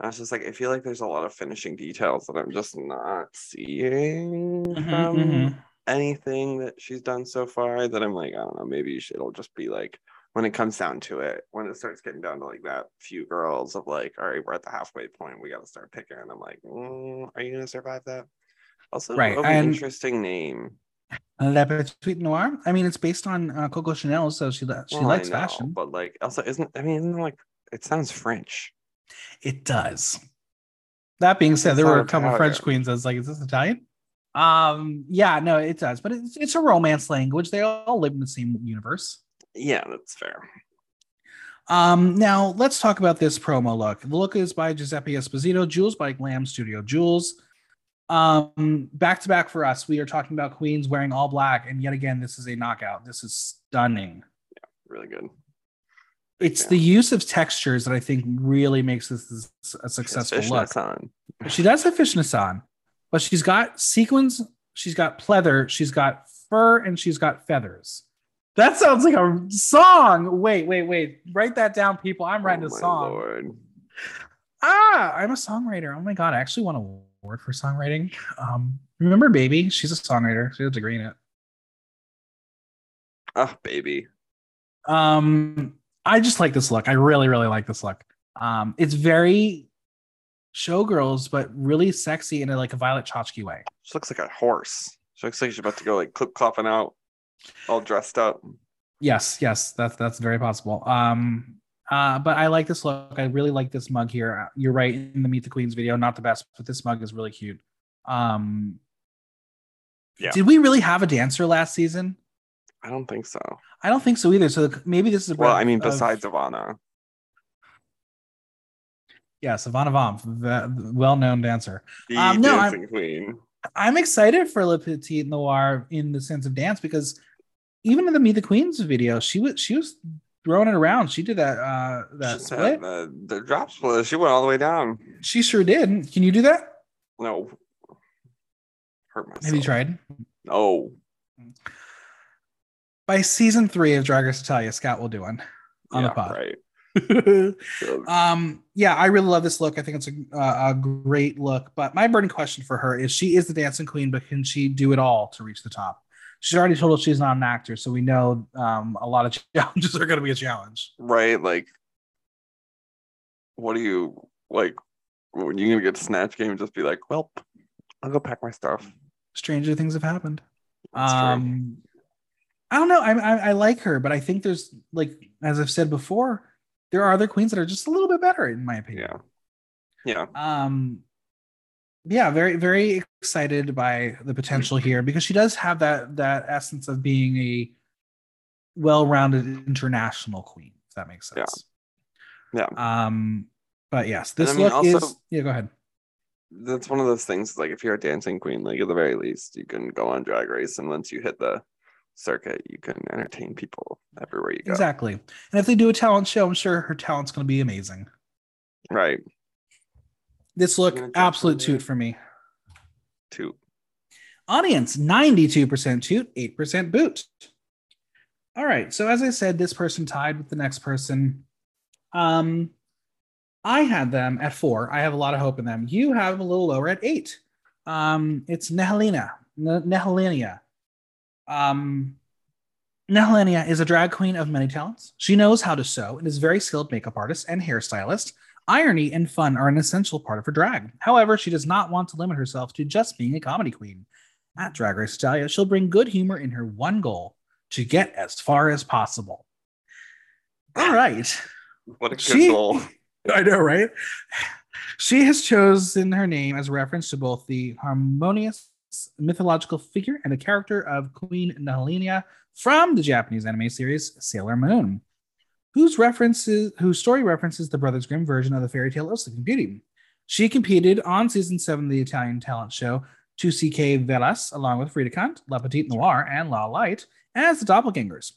Speaker 2: I was just like, I feel like there's a lot of finishing details that I'm just not seeing
Speaker 1: Mhm,
Speaker 2: from
Speaker 1: mhm.
Speaker 2: Anything that she's done so far. That I'm like, I don't know, maybe it'll just be like when it comes down to it, when it starts getting down to like that few girls of like, all right, we're at the halfway point, we got to start picking. And I'm like, mm, are you gonna survive that? Also,
Speaker 1: Right,
Speaker 2: an interesting name.
Speaker 1: Le Petit Noir. I mean, it's based on uh, Coco Chanel, so she she
Speaker 2: Well,
Speaker 1: likes
Speaker 2: know,
Speaker 1: fashion.
Speaker 2: but like, also, isn't I mean, isn't it like it sounds French?
Speaker 1: It does. That being said,
Speaker 2: It's
Speaker 1: there were a couple French queens. I was like, "Is this Italian?" Um, yeah, no, it does, but it's it's a romance language. They all live in the same universe.
Speaker 2: Yeah, that's fair.
Speaker 1: Um, now let's talk about this promo look. The look is by Giuseppe Esposito, Jules by Glam Studio. Jules, um, back to back for us. We are talking about queens wearing all black, and yet again, this is a knockout. This is stunning.
Speaker 2: Yeah, really good.
Speaker 1: It's
Speaker 2: Yeah.
Speaker 1: the use of textures that I think really makes this a successful look.
Speaker 2: on.
Speaker 1: She does have fishnets on, but she's got sequins, she's got pleather, she's got fur, and she's got feathers. That sounds like a song. Wait, wait, wait. Write that down, people. I'm writing
Speaker 2: Oh
Speaker 1: a song.
Speaker 2: Lord.
Speaker 1: Ah, I'm a songwriter. Oh my god, I actually won a award for songwriting. Um, remember Baby? She's a songwriter. She has a degree in it.
Speaker 2: Oh, baby.
Speaker 1: Um, I just like this look. I really, really like this look. Um, it's very showgirls, but really sexy in a like a Violet Chachki way.
Speaker 2: She looks like a horse. She looks like she's about to go like clip clopping out, all dressed up.
Speaker 1: Yes, yes, that's that's very possible. Um, uh, but I like this look. I really like this mug here. You're right in the Meet the Queens video, not the best, but this mug is really cute. Um,
Speaker 2: Yeah.
Speaker 1: Did we really have a dancer last season?
Speaker 2: I don't think so.
Speaker 1: I don't think so either. So maybe this is a
Speaker 2: Well, I mean,
Speaker 1: of-
Speaker 2: besides Ivana,
Speaker 1: yes, Ivana Vamp, the well-known dancer.
Speaker 2: the
Speaker 1: Um, no, I'm-
Speaker 2: dancing queen.
Speaker 1: I'm excited for Le Petit Noir in the sense of dance because even in the Meet the Queens video, she was she was throwing it around. She did that uh that
Speaker 2: She
Speaker 1: split.
Speaker 2: the drop split. She went all the way down.
Speaker 1: She sure did. Can you do that?
Speaker 2: No, hurt myself.
Speaker 1: Have you tried?
Speaker 2: No.
Speaker 1: By season three of Drag Race Italia, Scott will do one on
Speaker 2: yeah,
Speaker 1: the pod.
Speaker 2: Right.
Speaker 1: Um, yeah, I really love this look. I think it's a, uh, a great look. But my burning question for her is: she is the dancing queen, but can she do it all to reach the top? She's already told us she's not an actor, so we know um, a lot of challenges are going to be a challenge.
Speaker 2: right. Like, what do you like? When you gonna get to snatch game and just be like, well, I'll go pack my stuff.
Speaker 1: Stranger things have happened.
Speaker 2: That's true.
Speaker 1: Um, I don't know. I, I I like her, but I think there's like as I've said before, there are other queens that are just a little bit better, in my opinion.
Speaker 2: Yeah. Yeah.
Speaker 1: um yeah very very excited by the potential here because she does have that that essence of being a well-rounded international queen if that makes sense
Speaker 2: Yeah.
Speaker 1: um but yes
Speaker 2: And
Speaker 1: this
Speaker 2: I mean,
Speaker 1: look
Speaker 2: also-
Speaker 1: is yeah go ahead
Speaker 2: That's one of those things. Like, if you're a dancing queen, like at the very least, you can go on Drag Race, and once you hit the circuit, you can entertain people everywhere you go.
Speaker 1: exactly and if they do a talent show i'm sure her talent's going to be amazing
Speaker 2: Right.
Speaker 1: this look absolute toot for me
Speaker 2: Two.
Speaker 1: Audience 92% toot, 8% boot. All right. So as I said, this person tied with the next person. Um, I had them at four. I have a lot of hope in them. You have a little lower at eight. Um, it's Nehellenia. Ne- Nehellenia. Um, Nehellenia is a drag queen of many talents. She knows how to sew and is a very skilled makeup artist and hairstylist. Irony and fun are an essential part of her drag. However, she does not want to limit herself to just being a comedy queen. At Drag Race Italia, she'll bring good humor in her one goal to get as far as possible. All right.
Speaker 2: What a good
Speaker 1: She-
Speaker 2: goal.
Speaker 1: I know, right? She has chosen her name as a reference to both the harmonious mythological figure and the character of Queen Nahalinia from the Japanese anime series Sailor Moon, whose references whose story references the Brothers Grimm version of the fairy tale of Sleeping Beauty. She competed on season seven of the Italian talent show Tu Si Que Vales, along with Farida Kant, La Petite Noire, and La Light as the doppelgangers.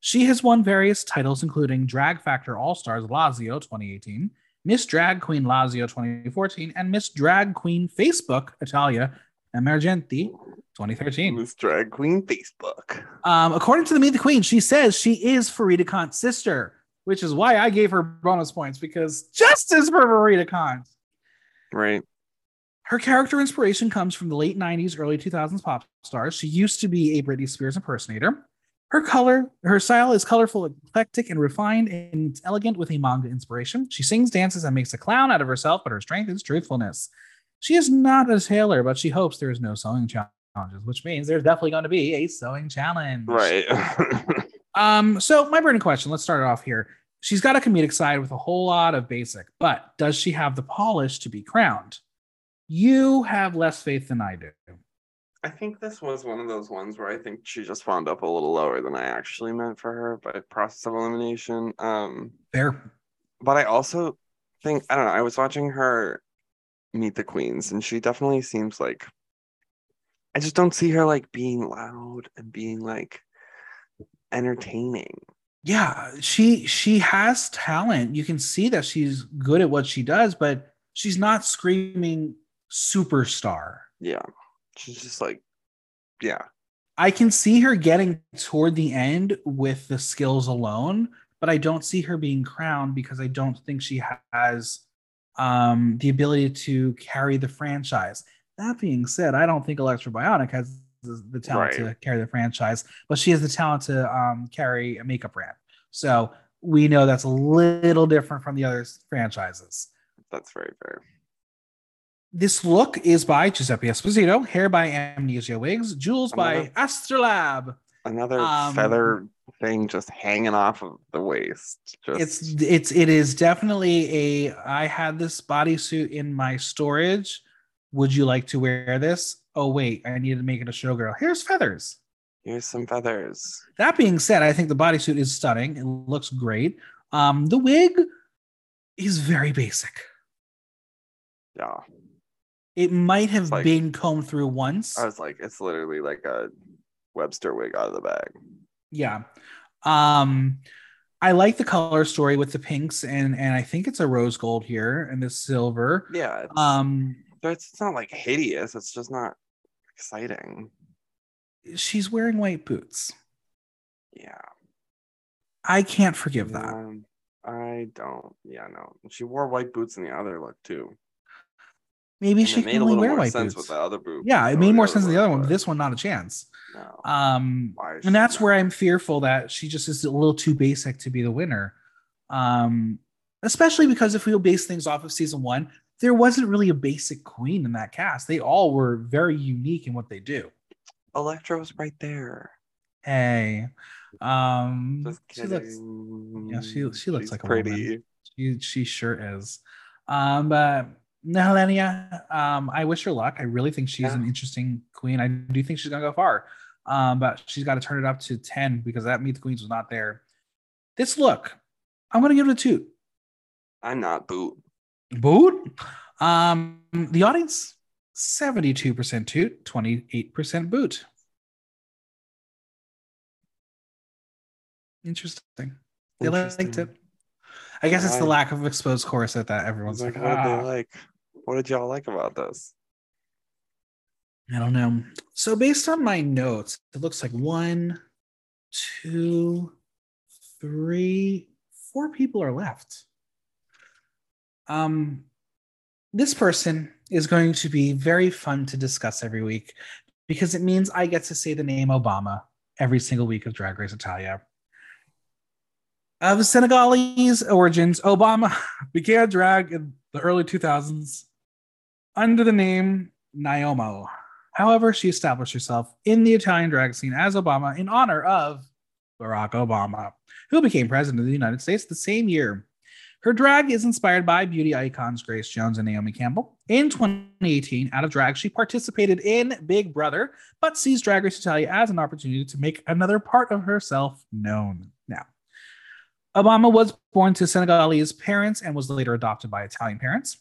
Speaker 1: She has won various titles, including Drag Factor All Stars Lazio 2018, Miss Drag Queen Lazio 2014, and Miss Drag Queen Facebook Italia Emergenti 2013.
Speaker 2: Miss Drag Queen Facebook.
Speaker 1: Um, according to the Meet the Queen, she says she is Farida Kant's sister, which is why I gave her bonus points because justice for Farida Kant.
Speaker 2: Right.
Speaker 1: Her character inspiration comes from the late 90s, early 2000s pop stars. She used to be a Britney Spears impersonator. Her color, her style is colorful, eclectic, and refined, and elegant with a manga inspiration. She sings, dances, and makes a clown out of herself, but her strength is truthfulness. She is not a tailor, but she hopes there is no sewing challenges, which means there's definitely going to be a sewing challenge.
Speaker 2: Right.
Speaker 1: Um, so my burning question, let's start it off here. She's got a comedic side with a whole lot of basic, but does she have the polish to be crowned? You have less faith than I do.
Speaker 2: I think this was one of those ones where I think she just wound up a little lower than I actually meant for her by process of elimination. Um,
Speaker 1: Fair.
Speaker 2: but I also think I don't know. I was watching her meet the queens, and she definitely seems like I just don't see her like being loud and being like entertaining.
Speaker 1: Yeah, she she has talent. You can see that she's good at what she does, but she's not screaming superstar.
Speaker 2: Yeah, she's just like, yeah,
Speaker 1: I can see her getting toward the end with the skills alone, but I don't see her being crowned because I don't think she has um, the ability to carry the franchise. That being said, I don't think Elecktra Bionic has the, the talent
Speaker 2: Right.
Speaker 1: to carry the franchise, but she has the talent to um, carry a makeup brand. So we know that's a little different from the other franchises.
Speaker 2: that's very fair.
Speaker 1: This look is by Giuseppe Esposito, hair by Amnesia Wigs, jewels by
Speaker 2: Another-
Speaker 1: Astrolab.
Speaker 2: Another
Speaker 1: Um,
Speaker 2: feather thing just hanging off of the waist. Just
Speaker 1: It's it's it is definitely a I had this bodysuit in my storage. Would you like to wear this? Oh wait, I need to make it a showgirl. Here's feathers.
Speaker 2: here's some feathers.
Speaker 1: That being said, I think the bodysuit is stunning. It looks great. Um, the wig is very basic.
Speaker 2: Yeah.
Speaker 1: It might have
Speaker 2: like-
Speaker 1: been combed through once.
Speaker 2: I was like, it's literally like a Webster wig out of the bag.
Speaker 1: Yeah. Um, I like the color story with the pinks and and I think it's a rose gold here and the silver.
Speaker 2: Yeah. It's,
Speaker 1: Um,
Speaker 2: but it's not like hideous. It's just not exciting.
Speaker 1: she's wearing white boots.
Speaker 2: Yeah.
Speaker 1: I can't forgive that.
Speaker 2: Um, I don't. Yeah, no. She wore white boots in the other look too.
Speaker 1: Maybe
Speaker 2: And
Speaker 1: she can only wear
Speaker 2: more
Speaker 1: white
Speaker 2: sense
Speaker 1: boots.
Speaker 2: with the other boot.
Speaker 1: Yeah, it made more sense than the other one.
Speaker 2: but
Speaker 1: This one, not a chance.
Speaker 2: No.
Speaker 1: Um, and that's
Speaker 2: she
Speaker 1: where? I'm fearful that she just is a little too basic to be the winner. Um, especially because if we'll base things off of season one, there wasn't really a basic queen in that cast. They all were very unique in what they do.
Speaker 2: Electro's right there.
Speaker 1: Hey, um, she looks yeah, she- she looks
Speaker 2: She's
Speaker 1: like a
Speaker 2: pretty.
Speaker 1: woman. she she sure is. Um, but Helenia, um, I wish her luck. I really think she's
Speaker 2: Yeah.
Speaker 1: an interesting queen. I do think she's gonna go far. Um, but she's got to turn it up to 10 because that Meet the Queens was not there. This look, I'm gonna give it a two.
Speaker 2: I'm not boot.
Speaker 1: Boot. Um, the audience, 72% toot, 28% boot. Interesting. They liked
Speaker 2: Interesting.
Speaker 1: it. I guess it's the lack of exposed corset that everyone's
Speaker 2: like,
Speaker 1: like, "Ah."
Speaker 2: they like? What did y'all like about this?
Speaker 1: I don't know. So based on my notes, it looks like one, two, three, four people are left. Um, this person is going to be very fun to discuss every week because it means I get to say the name Obama every single week of Drag Race Italia. Of Senegalese origins, Obama began drag in the early 2000s under the name Naomo. However, she established herself in the Italian drag scene as Obama in honor of Barack Obama, who became president of the United States the same year. Her drag is inspired by beauty icons Grace Jones and Naomi Campbell. In 2018, out of drag, she participated in Big Brother, but sees Drag Race Italia as an opportunity to make another part of herself known. Now, Obama was born to Senegalese parents and was later adopted by Italian parents.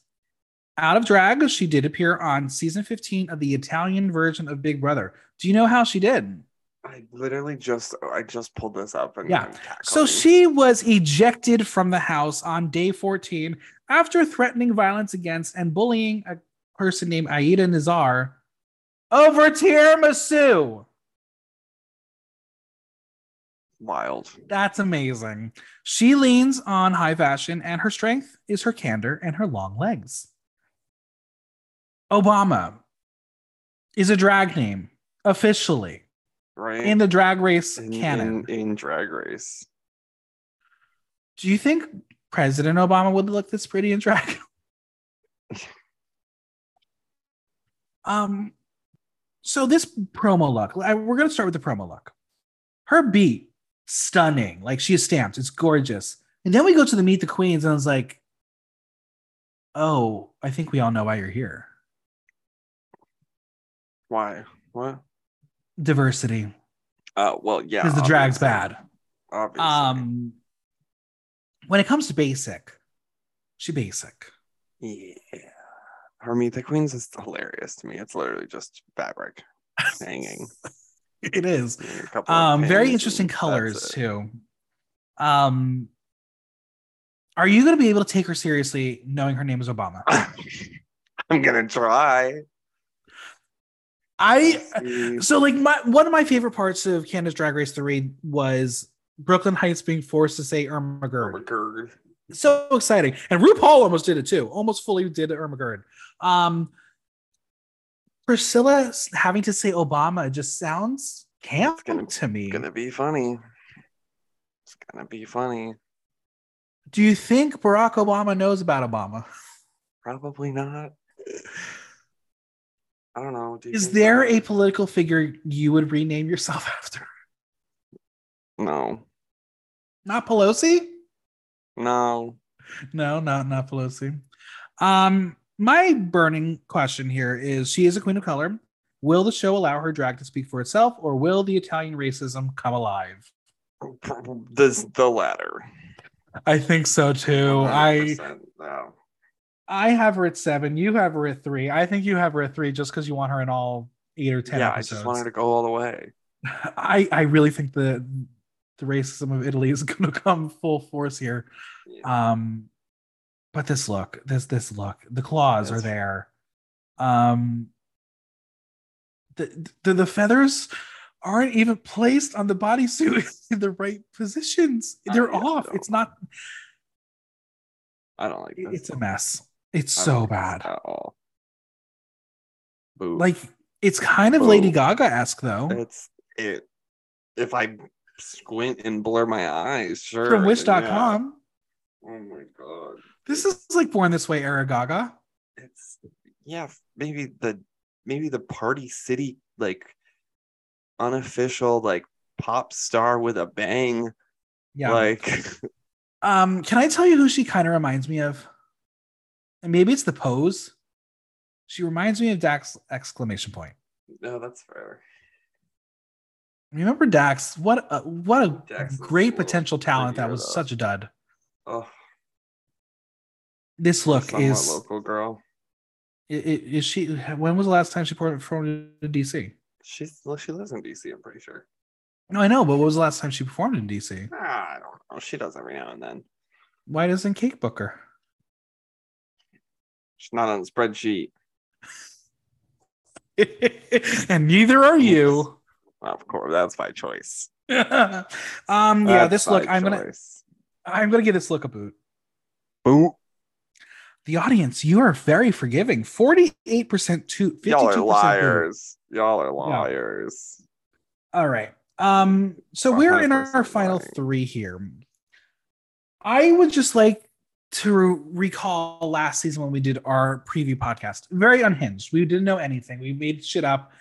Speaker 1: Out of drag, she did appear on season 15 of the Italian version of Big Brother. Do you know how she did?
Speaker 2: I literally just I just pulled this up and
Speaker 1: Yeah. So she was ejected from the house on day 14 after threatening violence against and bullying a person named Aida Nizar over tiramisu.
Speaker 2: wild.
Speaker 1: That's amazing. She leans on high fashion, and her strength is her candor and her long legs. Obama is a drag name officially
Speaker 2: Right?
Speaker 1: in the drag race
Speaker 2: in,
Speaker 1: canon.
Speaker 2: in, in drag race.
Speaker 1: Do you think President Obama would look this pretty in drag? um, so this promo look, I- we're gonna start with the promo look. Her beat, stunning, like she is stamped. It's gorgeous. And then we go to the Meet the Queens, and I was like, "Oh, I think we all know why you're here.
Speaker 2: Why? What?
Speaker 1: Diversity,
Speaker 2: Uh well yeah.
Speaker 1: because the drag's bad."
Speaker 2: Obviously.
Speaker 1: Um, when it comes to basic, she basic.
Speaker 2: yeah. Her Meet the Queens is hilarious to me. It's literally just fabric hanging.
Speaker 1: It is. Um, very interesting colors too. Um, are you going to be able to take her seriously, knowing her name is Obama?
Speaker 2: I'm gonna try.
Speaker 1: I so like my one of my favorite parts of Canada's Drag Race three was Brooklyn Heights being forced to say Irma Gerd.
Speaker 2: Irma Gerd.
Speaker 1: So exciting, and RuPaul almost did it too. Almost fully did Irma Gerd. Um, Priscilla having to say Obama just sounds camp
Speaker 2: gonna-
Speaker 1: to me.
Speaker 2: It's gonna be funny. It's gonna be funny.
Speaker 1: Do you think Barack Obama knows about Obama?
Speaker 2: Probably not. I don't know. Do
Speaker 1: Is there a political figure you would rename yourself after?
Speaker 2: no?
Speaker 1: Not Pelosi?
Speaker 2: No.
Speaker 1: No, not not Pelosi. Um, my burning question here is: She is a queen of color. Will the show allow her drag to speak for itself, or will the Italian racism come alive?
Speaker 2: This the latter.
Speaker 1: I think so too. I
Speaker 2: 100%, no.
Speaker 1: I have her at seven. You have her at three. I think you have her at three just because you want her in all eight or ten
Speaker 2: yeah, I just want her to go all the way.
Speaker 1: I I really think the the racism of Italy is going to come full force here.
Speaker 2: Yeah.
Speaker 1: Um, but this look, this this look, the claws are there. Um, the, the the feathers aren't even placed on the bodysuit in the right positions. They're off.
Speaker 2: know.
Speaker 1: It's not.
Speaker 2: I don't like.
Speaker 1: It's a mess. It's so bad.
Speaker 2: at all. Boo.
Speaker 1: Like it's kind of Lady Gaga esque though.
Speaker 2: it's it. If I squint and blur my eyes, sure.
Speaker 1: From Wish.com.
Speaker 2: yeah. Oh my god.
Speaker 1: This is like Born This Way era Gaga.
Speaker 2: It's yeah. Maybe the maybe the Party City like unofficial like pop star with a bang.
Speaker 1: Yeah.
Speaker 2: Like
Speaker 1: Um, can I tell you who she kind of reminds me of? And maybe it's the pose. She reminds me of Dax exclamation point.
Speaker 2: no, that's fair.
Speaker 1: Remember Dax? What a, what a
Speaker 2: Dax
Speaker 1: great potential talent that was
Speaker 2: though.
Speaker 1: such a dud.
Speaker 2: Oh,
Speaker 1: This look
Speaker 2: somewhat
Speaker 1: is
Speaker 2: local girl.
Speaker 1: is she when was the last time she performed in DC?
Speaker 2: She's well, she lives in DC. I'm pretty sure.
Speaker 1: No, I know, but what was the last time she performed in DC?
Speaker 2: Ah, I don't know. She does every now and then.
Speaker 1: Why doesn't Cake book her?
Speaker 2: She's not on the spreadsheet.
Speaker 1: and neither are you.
Speaker 2: Well, of course, that's my choice.
Speaker 1: um, yeah,
Speaker 2: That's
Speaker 1: this look, I'm gonna
Speaker 2: choice.
Speaker 1: I'm gonna give this look a boot.
Speaker 2: Boom.
Speaker 1: The audience, you are very forgiving. 48% to 52%
Speaker 2: Y'all are
Speaker 1: boot.
Speaker 2: liars. Y'all are liars.
Speaker 1: All right. Um, so we're in our, final three here. I would just like to recall last season when we did our preview podcast. Very unhinged. We didn't know anything. We made shit up.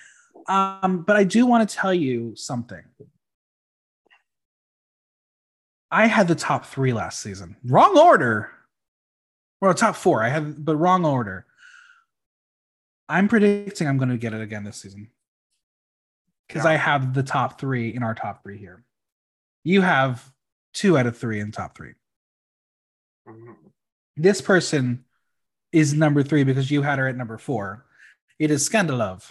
Speaker 1: Um, but I do want to tell you something. I had the top three last season. Wrong order. Well, top four. I had, but wrong order. I'm predicting I'm going to get it again this season because
Speaker 2: Yeah.
Speaker 1: I have the top three in our top three here. You have two out of three in top three. This person is number three because you had her at number four. It is Skandalove.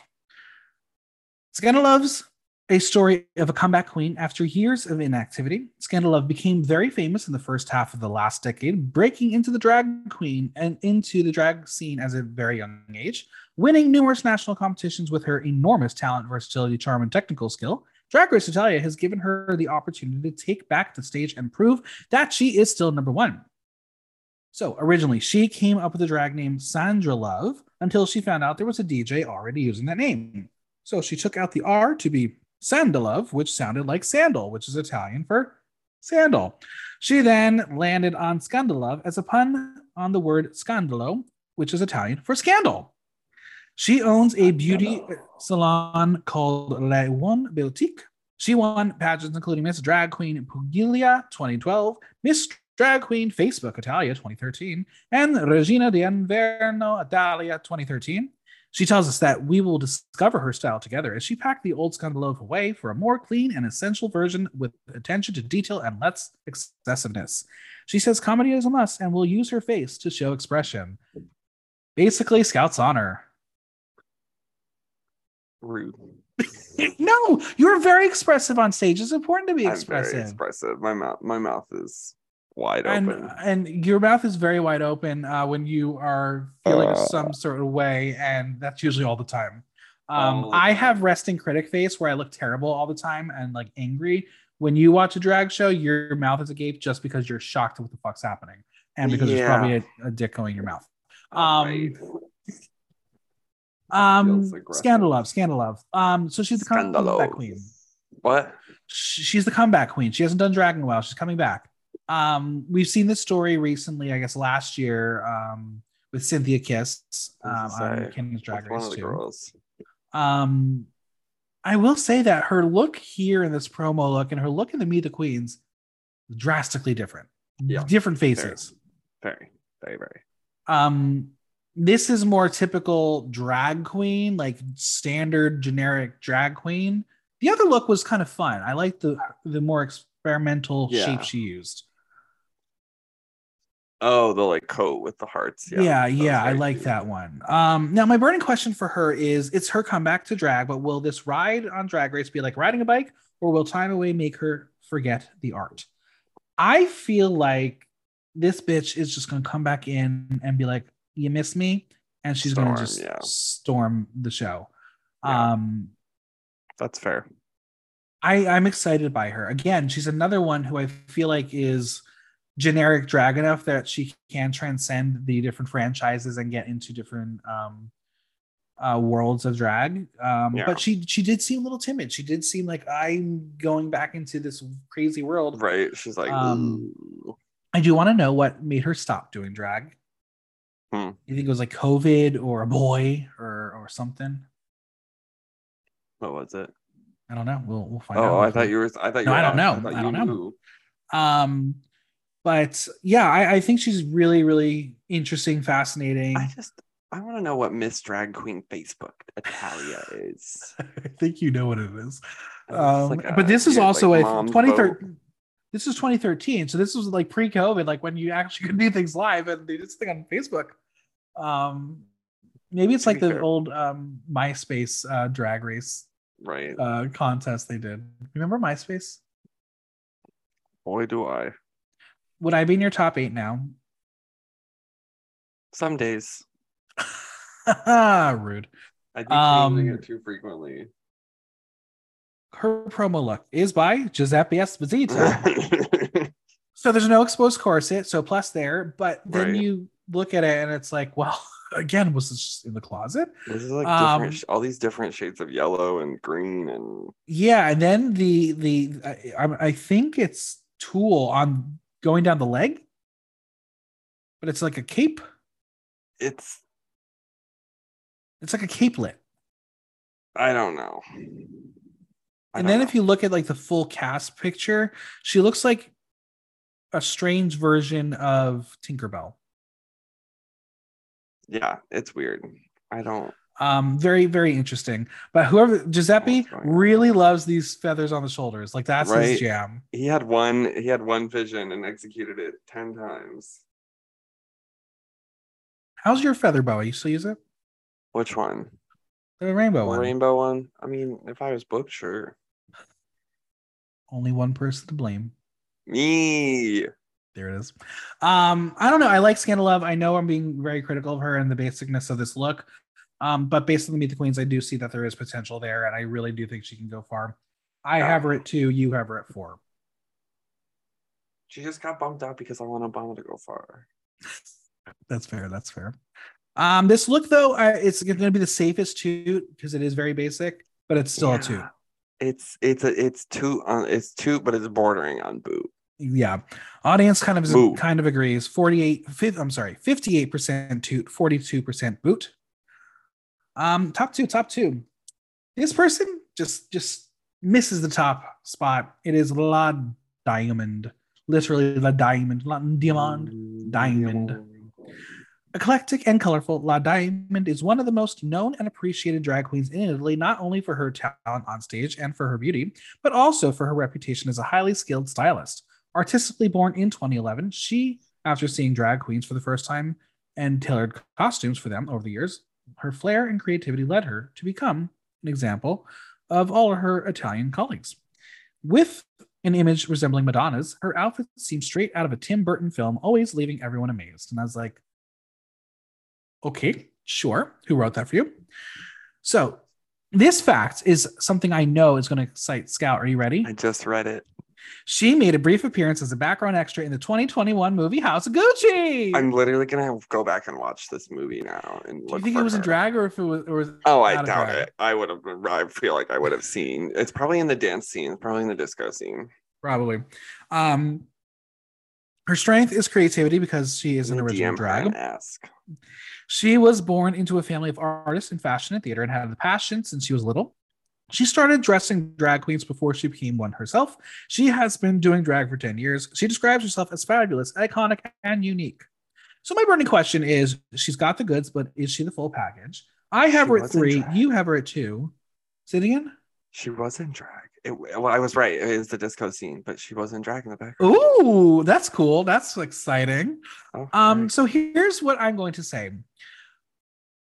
Speaker 1: Skandalove's a story of a comeback queen after years of inactivity. Skandalove became very famous in the first half of the last decade, breaking into the drag queen and into the drag scene as a very young age, winning numerous national competitions with her enormous talent, versatility, charm, and technical skill. Drag Race Italia has given her the opportunity to take back the stage and prove that she is still number one. So originally, she came up with the drag name Sandra Love until she found out there was a DJ already using that name. So she took out the R to be Sandalove, which sounded like sandal, which is Italian for sandal. She then landed on Skandalove as a pun on the word scandalo, which is Italian for scandal. She owns a beauty salon called Le One Boutique. She won pageants including Miss Drag Queen Puglia 2012, Miss Drag Queen Facebook Italia 2013, and Regina di Inverno Italia 2013. She tells us that we will discover her style together as she packed the old Skandalove away for a more clean and essential version with attention to detail and less excessiveness. She says comedy is a must and will use her face to show expression. Basically, Scout's honor.
Speaker 2: Rude.
Speaker 1: no, you're very expressive on stage. It's important to be
Speaker 2: I'm very
Speaker 1: expressive.
Speaker 2: expressive. My mouth, my mouth is wide
Speaker 1: and
Speaker 2: open.
Speaker 1: and your mouth is very wide open uh, when you are feeling
Speaker 2: Uh.
Speaker 1: some sort of way, and that's usually all the time. Um, I have resting critic face where I look terrible all the time and like angry. When you watch a drag show, your mouth is agape just because you're shocked at what the fuck's happening, and because there's probably a, a dick going in your mouth. Um,
Speaker 2: Right.
Speaker 1: um,
Speaker 2: Feels aggressive.
Speaker 1: Skandalove, Skandalove. Um, so she's the comeback queen.
Speaker 2: What?
Speaker 1: She's the comeback queen. She hasn't done drag in a while. She's coming back. Um, we've seen this story recently, I guess last year, um, with Cynthia Kiss um,
Speaker 2: What does it
Speaker 1: on
Speaker 2: say?
Speaker 1: Drag Race too. Um, I will say that her look here in this promo look and her look in the Meet the Queens drastically different.
Speaker 2: Yeah.
Speaker 1: Different faces.
Speaker 2: Very, very, very.
Speaker 1: Um, this is more typical drag queen, like standard generic drag queen. The other look was kind of fun. I like the the more experimental
Speaker 2: Yeah.
Speaker 1: shape she used.
Speaker 2: Oh, the like coat with the hearts.
Speaker 1: Yeah,
Speaker 2: Yeah,
Speaker 1: yeah, I like that one. Um, now my burning question for her is: It's her comeback to drag, but will this ride on Drag Race be like riding a bike, or will time away make her forget the art? I feel like this bitch is just gonna come back in and be like, "You miss me," and she's gonna just
Speaker 2: yeah.
Speaker 1: storm the show.
Speaker 2: Yeah.
Speaker 1: Um,
Speaker 2: That's fair.
Speaker 1: I I'm excited by her. Again, she's another one who I feel like is generic drag enough that she can transcend the different franchises and get into different um uh worlds of drag. Um
Speaker 2: Yeah.
Speaker 1: but she she did seem a little timid. She did seem like I'm going back into this crazy world.
Speaker 2: Right. She's like,
Speaker 1: Um,
Speaker 2: ooh.
Speaker 1: I do want to know what made her stop doing drag.
Speaker 2: Hmm.
Speaker 1: You think it was like COVID or a boy or or something?
Speaker 2: what was it?
Speaker 1: I don't know. We'll we'll find out.
Speaker 2: Oh, I thought you were. I thought you.
Speaker 1: No,
Speaker 2: were
Speaker 1: I don't know.
Speaker 2: thought
Speaker 1: I don't know. Um, but yeah, I, I think she's really, really interesting, fascinating.
Speaker 2: I just. I want to know what Miss Drag Queen Facebook Italia is.
Speaker 1: I think you know what it is. Um,
Speaker 2: like a
Speaker 1: but this is also
Speaker 2: like,
Speaker 1: a
Speaker 2: mom's
Speaker 1: 2013. This is 2013, so this was like pre-COVID, like when you actually could do things live, and they did this thing on Facebook. Um, maybe it's like the
Speaker 2: fair.
Speaker 1: old um MySpace uh, drag race
Speaker 2: Right.
Speaker 1: uh contest they did. Remember MySpace?
Speaker 2: Boy, do I.
Speaker 1: Would I be in your top eight now?
Speaker 2: Some days
Speaker 1: Rude.
Speaker 2: I think
Speaker 1: Um,
Speaker 2: changing it too frequently.
Speaker 1: Her promo look is by Giuseppe Esposito. So there's no exposed corset, so plus there. But then
Speaker 2: Right.
Speaker 1: you look at it and it's like, well, again, was this just in the closet?
Speaker 2: this is like
Speaker 1: Um,
Speaker 2: sh- all these different shades of yellow and green and
Speaker 1: Yeah, and then the the I, I- I think it's Tulle on going down the leg, but it's like a cape.
Speaker 2: it's.
Speaker 1: It's like a capelet.
Speaker 2: I don't know. I
Speaker 1: and
Speaker 2: don't
Speaker 1: then
Speaker 2: know.
Speaker 1: if you look at like the full cast picture, she looks like a strange version of Tinkerbell.
Speaker 2: yeah, it's weird. I don't.
Speaker 1: Um, very, very interesting. But whoever Giuseppe really loves these feathers on the shoulders. Like that's his jam.
Speaker 2: He had one. He had one vision and executed it ten times.
Speaker 1: How's your feather boa? You still use it?
Speaker 2: Which one?
Speaker 1: The rainbow
Speaker 2: The
Speaker 1: one.
Speaker 2: rainbow one. I mean, if I was booked, sure.
Speaker 1: Only one person to blame.
Speaker 2: Me.
Speaker 1: There it is. Um, I don't know. I like Skandalove. I know I'm being very critical of her and the basicness of this look. Um, but based on the Meet the Queens, I do see that there is potential there, and I really do think she can go far. I
Speaker 2: Yeah.
Speaker 1: have her at two, you have her at four.
Speaker 2: She just got bumped out because I want Obama to go far.
Speaker 1: That's fair. That's fair. Um, this look though, I, it's going to be the safest toot because it is very basic, but it's still a
Speaker 2: two. It's it's a it's two on it's two, but it's bordering on boot.
Speaker 1: Yeah. Audience kind of
Speaker 2: Boo.
Speaker 1: kind of agrees. 48 fif- I'm sorry, 58% toot, 42% boot. Um top 2, top 2. This person just just misses the top spot. It is La Diamond. Literally La Diamond, La Diamond. Diamond. Eclectic and colorful, La Diamond is one of the most known and appreciated drag queens in Italy, not only for her talent on stage and for her beauty, but also for her reputation as a highly skilled stylist. Artistically born in 2011, she, after seeing drag queens for the first time and tailored costumes for them over the years, her flair and creativity led her to become an example of all her Italian colleagues. With an image resembling Madonna's, her outfits seem straight out of a Tim Burton film, always leaving everyone amazed. And I was like, okay, sure. Who wrote that for you? So, this fact is something I know is going to excite Scout. Are you ready?
Speaker 2: I just read it.
Speaker 1: She made a brief appearance as a background extra in the 2021 movie House of Gucci.
Speaker 2: I'm literally gonna go back and watch this movie now and
Speaker 1: Do you think it was in
Speaker 2: her.
Speaker 1: drag or if it was? Or was
Speaker 2: Oh, I doubt it. I would have. I feel like I would have seen. It's probably in the dance scene. It's probably in the disco scene.
Speaker 1: Probably. Um, Her strength is creativity because she is an original drag.
Speaker 2: Ask.
Speaker 1: She was born into a family of artists in fashion and theater and had the passion since she was little. She started dressing drag queens before she became one herself. She has been doing drag for 10 years. She describes herself as fabulous, iconic, and unique. So my burning question is she's got the goods, but is she the full package? I have
Speaker 2: She
Speaker 1: her at three. You have her at two. Say it again.
Speaker 2: She was in drag. It, well, I was right. It is the disco scene, but she was in drag in the back.
Speaker 1: Ooh, that's cool. That's exciting.
Speaker 2: Oh,
Speaker 1: Um, so here's what I'm going to say.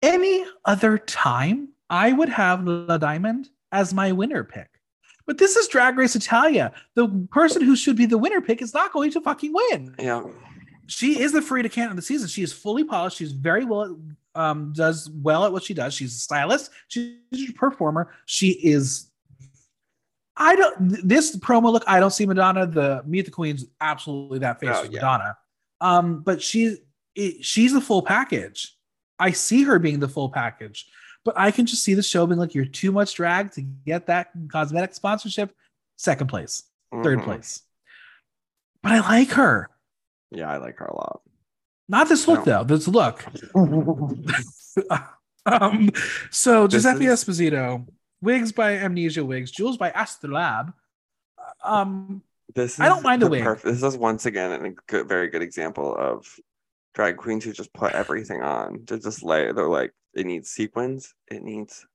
Speaker 1: Any other time, I would have La Diamond as my winner pick. But this is Drag Race Italia. The person who should be the winner pick is not going to fucking win.
Speaker 2: yeah.
Speaker 1: She is the free to can of the season. She is fully polished. She's very well, um, does well at what she does. She's a stylist. She's a performer. She is. I don't. This promo look. I don't see Madonna. The Meet the Queen's absolutely that face
Speaker 2: Oh, yeah.
Speaker 1: Madonna. Um, but she's it, she's a full package. I see her being the full package, but I can just see the show being like, "You're too much drag to get that cosmetic sponsorship." Second place, 3rd
Speaker 2: Mhm.
Speaker 1: place. But I like her.
Speaker 2: Yeah, I like her a lot.
Speaker 1: Not this look though. This look. um, so
Speaker 2: This
Speaker 1: Giuseppe
Speaker 2: is-
Speaker 1: Esposito, wigs by Amnesia Wigs, jewels by Astrolab. Um,
Speaker 2: This is
Speaker 1: I don't mind the wig.
Speaker 2: perf- This is once again a good, very good example of drag queens who just put everything on. They're just lay. They're like, it needs sequins. It needs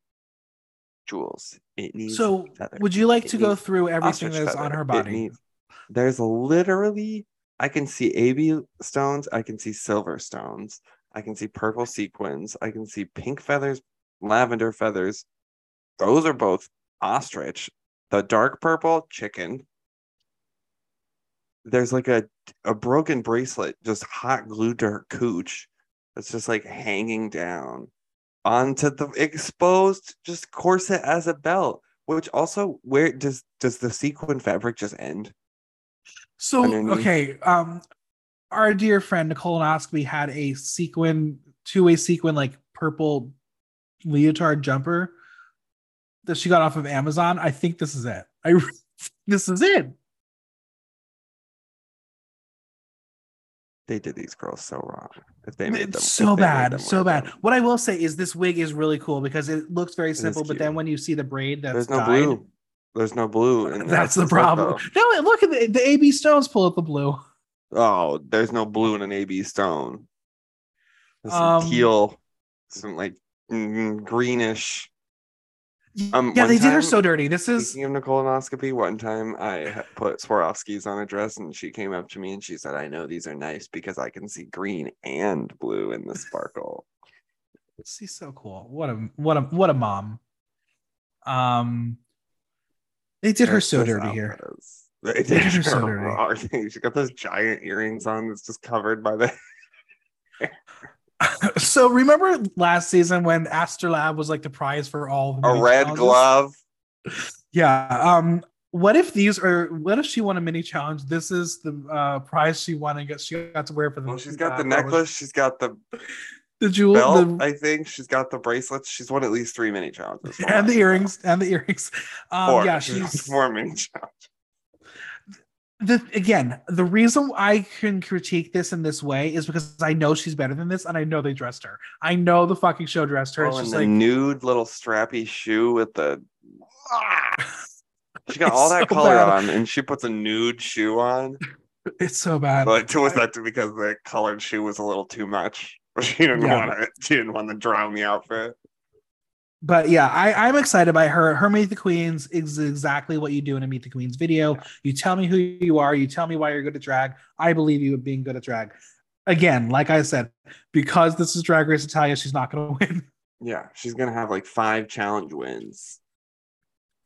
Speaker 2: jewels. It needs.
Speaker 1: so
Speaker 2: feathers,
Speaker 1: would you like
Speaker 2: it
Speaker 1: to go through everything that's on her body?
Speaker 2: needs- there's literally. I can see AB stones. I can see silver stones. I can see purple sequins. I can see pink feathers, lavender feathers. Those are both ostrich. The dark purple, chicken. There's like a a broken bracelet just hot glued to her cooch. That's just like hanging down onto the exposed just corset as a belt. Which also, where does does the sequin fabric just end?
Speaker 1: So
Speaker 2: underneath.
Speaker 1: okay, um, our dear friend Nicole Nosby had a sequin, two-way sequin, like purple leotard jumper that she got off of Amazon. I think this is it. I this is it.
Speaker 2: They did these girls so wrong. If they made them
Speaker 1: It's so bad,
Speaker 2: them
Speaker 1: so bad.
Speaker 2: them.
Speaker 1: What I will say is this wig is really cool because it looks very simple, but then when you see the braid that's
Speaker 2: There's no
Speaker 1: dyed,
Speaker 2: blue. There's no blue. in
Speaker 1: that's the problem. No, look at the, the AB Stones pull up the blue.
Speaker 2: Oh, there's no blue in an AB stone. There's some
Speaker 1: Um,
Speaker 2: teal, some like mm, greenish. Um,
Speaker 1: yeah, they did her so dirty. This is
Speaker 2: Speaking of colonoscopy, one time I put Swarovskis on a dress and she came up to me and she said, I know these are nice because I can see green and blue in the sparkle.
Speaker 1: she's so cool. What a what a what a mom. Um, they did her so dirty here.
Speaker 2: is- They
Speaker 1: did her so dirty.
Speaker 2: She got those giant earrings on that's just covered by the.
Speaker 1: so remember last season when Astrolab was like the prize for all
Speaker 2: A red
Speaker 1: challenges?
Speaker 2: glove.
Speaker 1: Yeah. Um. What if these are? What if she won a mini challenge? This is the uh, prize she won and got she got to wear for the.
Speaker 2: Well, she's got
Speaker 1: uh,
Speaker 2: the necklace. She's got the
Speaker 1: the jewel,
Speaker 2: belt.
Speaker 1: the,
Speaker 2: I think she's got the bracelets. She's won at least three mini challenges.
Speaker 1: and the earrings and the earrings. Um,
Speaker 2: Four.
Speaker 1: yeah,
Speaker 2: she's four mini challenges.
Speaker 1: The again. The reason I can critique this in this way is because I know she's better than this, and I know they dressed her. I know the fucking show dressed her.
Speaker 2: Oh,
Speaker 1: it's
Speaker 2: and
Speaker 1: just
Speaker 2: the
Speaker 1: like
Speaker 2: nude little strappy shoe with the. Ah! She got all that
Speaker 1: so
Speaker 2: color
Speaker 1: bad.
Speaker 2: on, and she puts a nude shoe on.
Speaker 1: it's so bad.
Speaker 2: But was that because the colored shoe was a little too much? She didn't
Speaker 1: Yeah.
Speaker 2: want it. She didn't want to drown the outfit.
Speaker 1: But yeah, I, I'm excited by her. Her Meet the Queens is exactly what you do in a Meet the Queens video. You tell me who you are, you tell me why you're good at drag. I believe you at being good at drag. Again, like I said, because this is Drag Race Italia, she's not going to win.
Speaker 2: Yeah, she's gonna have like five challenge wins.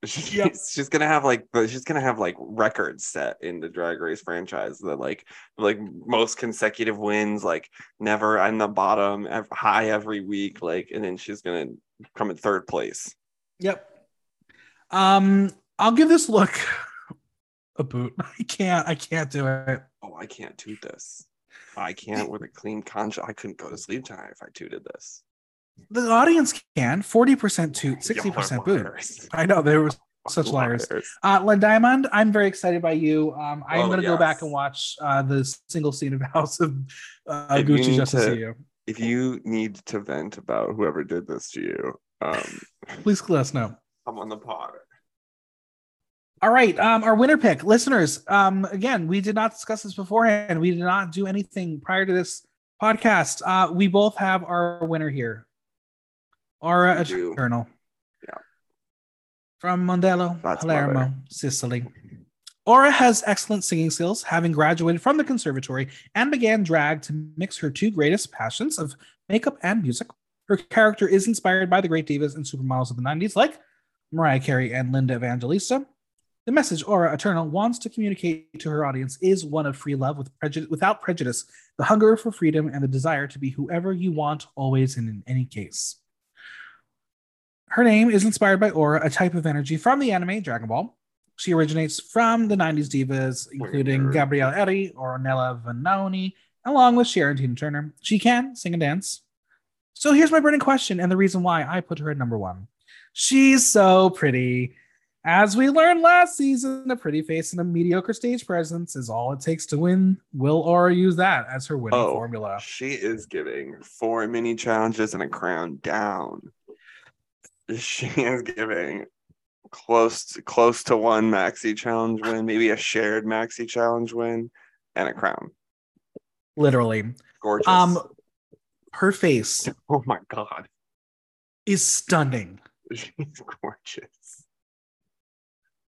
Speaker 2: She's,
Speaker 1: Yep.
Speaker 2: she's gonna have like the she's gonna have like records set in the drag race franchise that like like most consecutive wins like never on the bottom high every week like and then she's gonna come in third place
Speaker 1: Yep. Um, I'll give this look a boot. I can't. I can't do it.
Speaker 2: oh i can't toot this i can't with a clean conscience i couldn't go to sleep tonight if i tooted this
Speaker 1: The audience can. Forty percent toot, sixty
Speaker 2: Y'all are
Speaker 1: percent boot. I know there was Such liars. Uh, La Diamond, I'm very excited by you. Um, I'm
Speaker 2: Oh,
Speaker 1: going to go back and watch uh, the single scene of House of uh, Gucci just to
Speaker 2: to-
Speaker 1: see you.
Speaker 2: If you need to vent about whoever did this to you, um,
Speaker 1: Please let us know.
Speaker 2: I'm on the pod.
Speaker 1: All right, um, our winner pick, listeners. Um, again, we did not discuss this beforehand. We did not do anything prior to this podcast. Uh, we both have our winner here, Aura
Speaker 2: do.
Speaker 1: Eternal.
Speaker 2: Yeah.
Speaker 1: From Mondello,
Speaker 2: That's
Speaker 1: Palermo. Sicily. Aura has excellent singing skills, having graduated from the conservatory and began drag to mix her two greatest passions of makeup and music. Her character is inspired by the great divas and supermodels of the 90s, like Mariah Carey and Linda Evangelista. The message Aura Eternal wants to communicate to her audience is one of free love with prejudice, without prejudice, the hunger for freedom and the desire to be whoever you want, always and in any case. Her name is inspired by Aura, a type of energy from the anime Dragon Ball. She originates from the 90s divas, including. Gabrielle Eddy, Ornella Vanoni, along with Sharon Tina Turner. She can sing and dance. So here's my burning question and the reason why I put her at number one. She's so pretty. As we learned last season, a pretty face and a mediocre stage presence is all it takes to win. Will Aura use that as her winning
Speaker 2: Oh,
Speaker 1: formula?
Speaker 2: She is giving four mini challenges and a crown down. She is giving close to, close to one maxi challenge win, maybe a shared maxi challenge win, and a crown.
Speaker 1: Literally.
Speaker 2: Gorgeous.
Speaker 1: Um, her face
Speaker 2: oh my god,
Speaker 1: is stunning.
Speaker 2: she's gorgeous.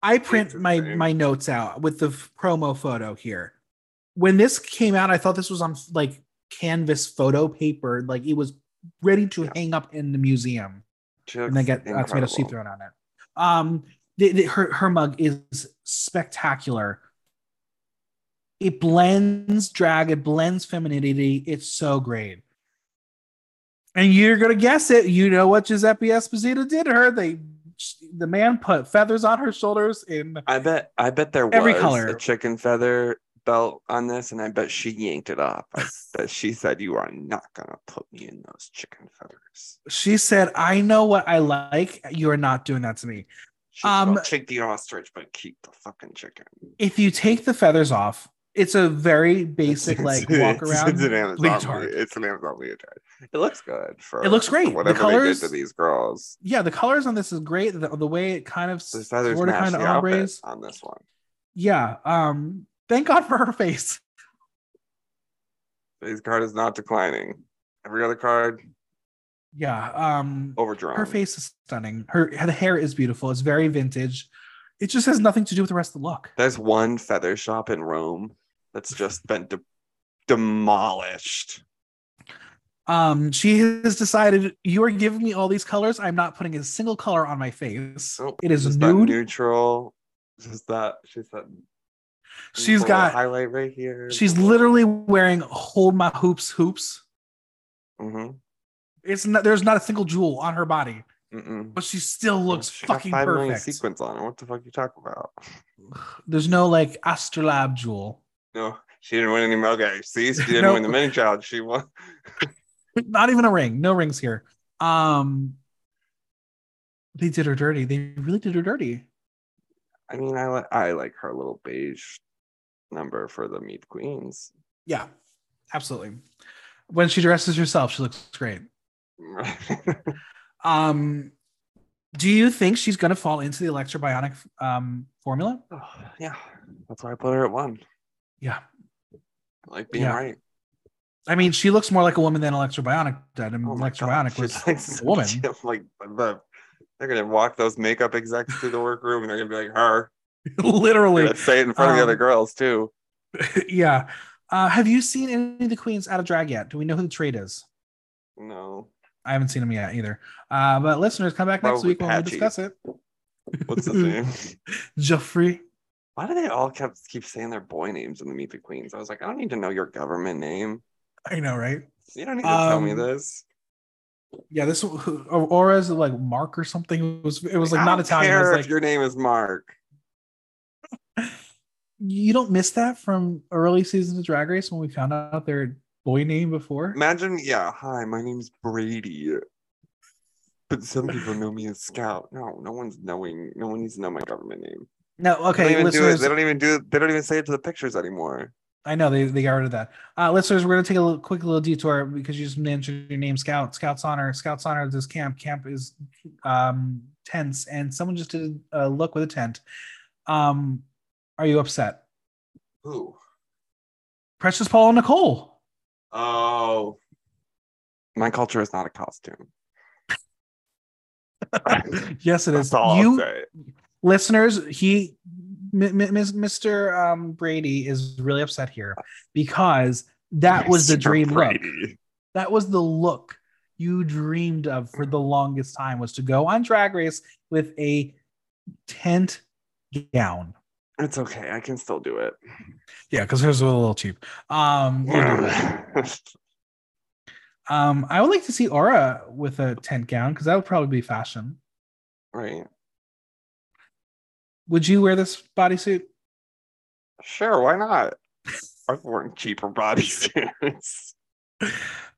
Speaker 1: I print my my notes out with the f- promo photo here. When this came out, I thought this was on like canvas photo paper, like it was ready to
Speaker 2: Yeah.
Speaker 1: hang up in the museum,
Speaker 2: She
Speaker 1: and then get uh, tomato soup thrown on it. Um, the, the, her her mug is spectacular. It blends drag, it blends femininity. It's so great. And you're gonna guess it. You know what Giuseppe Esposito did to her. They, the man put feathers on her shoulders in
Speaker 2: I bet I bet there
Speaker 1: Every
Speaker 2: was
Speaker 1: color.
Speaker 2: a chicken feather belt on this, and I bet she yanked it off. I bet she said, "You are not gonna put me in those chicken feathers."
Speaker 1: She said, I know what I like. You're not doing that to me.
Speaker 2: She
Speaker 1: Um,
Speaker 2: take the ostrich, but keep the fucking chicken.
Speaker 1: If you take the feathers off, it's a very basic,
Speaker 2: It's-
Speaker 1: like,
Speaker 2: it's-
Speaker 1: walk around.
Speaker 2: It's an Amazon.
Speaker 1: leotard.
Speaker 2: It's an Amazon leotard. It looks good for.
Speaker 1: It looks great.
Speaker 2: for
Speaker 1: The
Speaker 2: Whatever
Speaker 1: colors-
Speaker 2: they did to these girls.
Speaker 1: Yeah, the colors on this is great. The, the way it kind of
Speaker 2: The feathers
Speaker 1: sort of kind of ombres.
Speaker 2: on this one.
Speaker 1: Yeah. Um, thank God for her face.
Speaker 2: This card is not declining. Every other card
Speaker 1: Yeah. Um,
Speaker 2: overdrawn.
Speaker 1: her face is stunning. Her the hair is beautiful. It's very vintage. It just has nothing to do with the rest of the look.
Speaker 2: There's one feather shop in Rome that's just been de- demolished.
Speaker 1: Um, she has decided you are giving me all these colors. I'm not putting a single color on my face.
Speaker 2: Oh,
Speaker 1: it is nude.
Speaker 2: neutral. Just that. She's that.
Speaker 1: She's
Speaker 2: little
Speaker 1: got
Speaker 2: highlight right here.
Speaker 1: She's literally wearing hold my hoops hoops.
Speaker 2: Mm-hmm.
Speaker 1: It's not there's not a single jewel on her body,
Speaker 2: Mm-mm.
Speaker 1: but she still looks
Speaker 2: She got
Speaker 1: fucking
Speaker 2: five million
Speaker 1: perfect.
Speaker 2: sequins on it. What the fuck you talking about?
Speaker 1: There's no like astrolabe jewel.
Speaker 2: No, she didn't win any. Okay, see, she didn't
Speaker 1: No.
Speaker 2: win the mini challenge. She won.
Speaker 1: Not even a ring. No rings here. Um they did her dirty. They really did her dirty.
Speaker 2: I mean, I like I like her little beige number for the Meet Queens.
Speaker 1: Yeah, absolutely. When she dresses herself, she looks great. Um do you think she's gonna fall into the Elecktra Bionic um formula?
Speaker 2: Oh, yeah, that's why I put her at one.
Speaker 1: Yeah.
Speaker 2: I like being
Speaker 1: Yeah.
Speaker 2: right.
Speaker 1: I mean, she looks more like a woman than Elecktra Bionic did. And
Speaker 2: Oh
Speaker 1: Elecktra
Speaker 2: Bionic
Speaker 1: was
Speaker 2: like
Speaker 1: a woman.
Speaker 2: Like the, they're gonna walk those makeup execs through the workroom, and they're gonna be like her.
Speaker 1: Literally.
Speaker 2: say it in front of the other
Speaker 1: Um,
Speaker 2: girls too.
Speaker 1: yeah. Uh, have you seen any of the queens out of drag yet? Do we know who the trade is?
Speaker 2: No,
Speaker 1: I haven't seen them yet either. Uh, but listeners, come back next
Speaker 2: Probably
Speaker 1: week when we discuss it.
Speaker 2: what's the name?
Speaker 1: Jeffrey.
Speaker 2: Why do they all kept keep saying their boy names in the Meet the Queens? I was like, I don't need to know your government name.
Speaker 1: I know, right?
Speaker 2: You don't need to tell me
Speaker 1: Um,
Speaker 2: this.
Speaker 1: Yeah, this Aura's like Mark or something. It was it was like not Italian. It
Speaker 2: Care
Speaker 1: was
Speaker 2: if your name is Mark.
Speaker 1: You don't miss that from early seasons of Drag Race when we found out their boy name before.
Speaker 2: Imagine, yeah. Hi, my name's Brady. But some people know me as Scout. No, no one's knowing. No one needs to know my government name.
Speaker 1: No, okay.
Speaker 2: They don't even do it.
Speaker 1: listeners.
Speaker 2: They don't even do. They don't even say it to the pictures anymore.
Speaker 1: I know they, they got rid of that. Uh, listeners, we're gonna take a little, quick little detour because you just mentioned your name, Scout. Scout's honor. Scout's honor. This camp. Camp is um tense, and someone just did a look with a tent. Um, are you upset?
Speaker 2: Who?
Speaker 1: Precious Paul and Nicole.
Speaker 2: Oh, my culture is not a costume.
Speaker 1: yes, it is.
Speaker 2: That's all I'll
Speaker 1: You listeners, he, M- M- Mr. Um, Brady is really upset here because that was the
Speaker 2: Mr.
Speaker 1: dream look. That was the look you dreamed of for the longest time was to go on Drag Race with a tent gown.
Speaker 2: It's okay. I can still do it.
Speaker 1: Yeah, because hers was a little cheap. Um, we'll do it. um, I would like to see Aura with a tent gown because that would probably be fashion.
Speaker 2: right.
Speaker 1: Would you wear this bodysuit?
Speaker 2: Sure. Why not? I've worn cheaper bodysuits.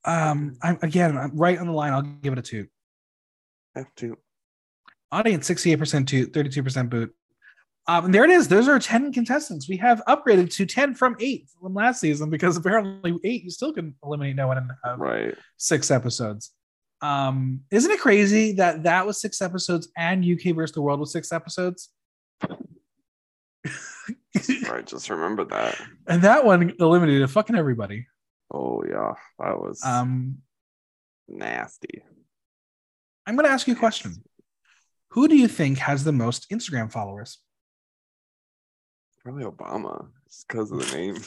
Speaker 1: Um, I'm again I'm right on the line. I'll give it a two.
Speaker 2: have two.
Speaker 1: Audience 68% toot, 32% boot. Um, and there it is. Those are 10 contestants. We have upgraded to 10 from 8 from last season because apparently 8 you still can eliminate no one in uh,
Speaker 2: Right.
Speaker 1: six episodes. Um, isn't it crazy that that was six episodes and UK versus the World was six episodes?
Speaker 2: I Just remember that.
Speaker 1: and that one eliminated fucking everybody.
Speaker 2: Oh yeah, that was
Speaker 1: Um,
Speaker 2: nasty.
Speaker 1: I'm going to ask you a question. Who do you think has the most Instagram followers?
Speaker 2: Probably Obama. Just because of the name.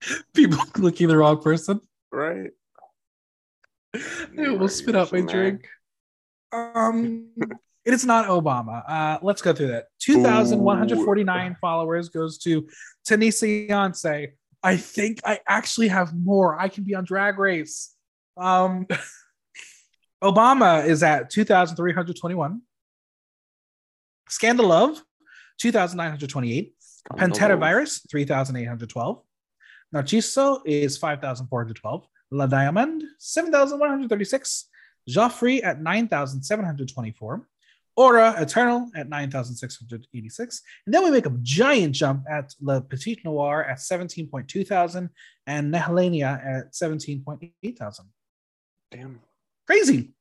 Speaker 1: People clicking the wrong person.
Speaker 2: Right.
Speaker 1: I almost spit out my drink. Um, it is not Obama. Uh, let's go through that. 2,149 followers goes to Tanissa Yoncè. I think I actually have more. I can be on Drag Race. Um, Obama is at 2,321. Skandalove, 2,928. Panthera Virus, 3,812. Narciso is 5,412. La Diamond, 7,136. Gioffré at 9,724. Aura Eternal at 9,686. And then we make a giant jump at Le Petit Noir at 17.2 thousand and Nehellenia at 17.8 thousand.
Speaker 2: Damn.
Speaker 1: Crazy.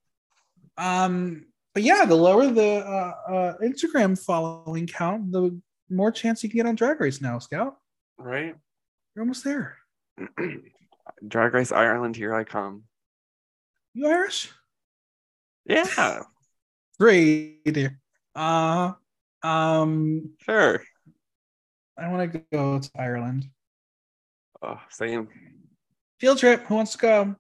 Speaker 1: Um, but yeah, the lower the uh, uh, Instagram following count, the more chance you can get on Drag Race now, Scout.
Speaker 2: Right.
Speaker 1: You're almost there.
Speaker 2: Drag Race Ireland, here I come.
Speaker 1: You Irish?
Speaker 2: Yeah,
Speaker 1: Great. Uh, um,
Speaker 2: sure.
Speaker 1: I want to go to Ireland.
Speaker 2: Oh, same.
Speaker 1: Field trip. Who wants to go?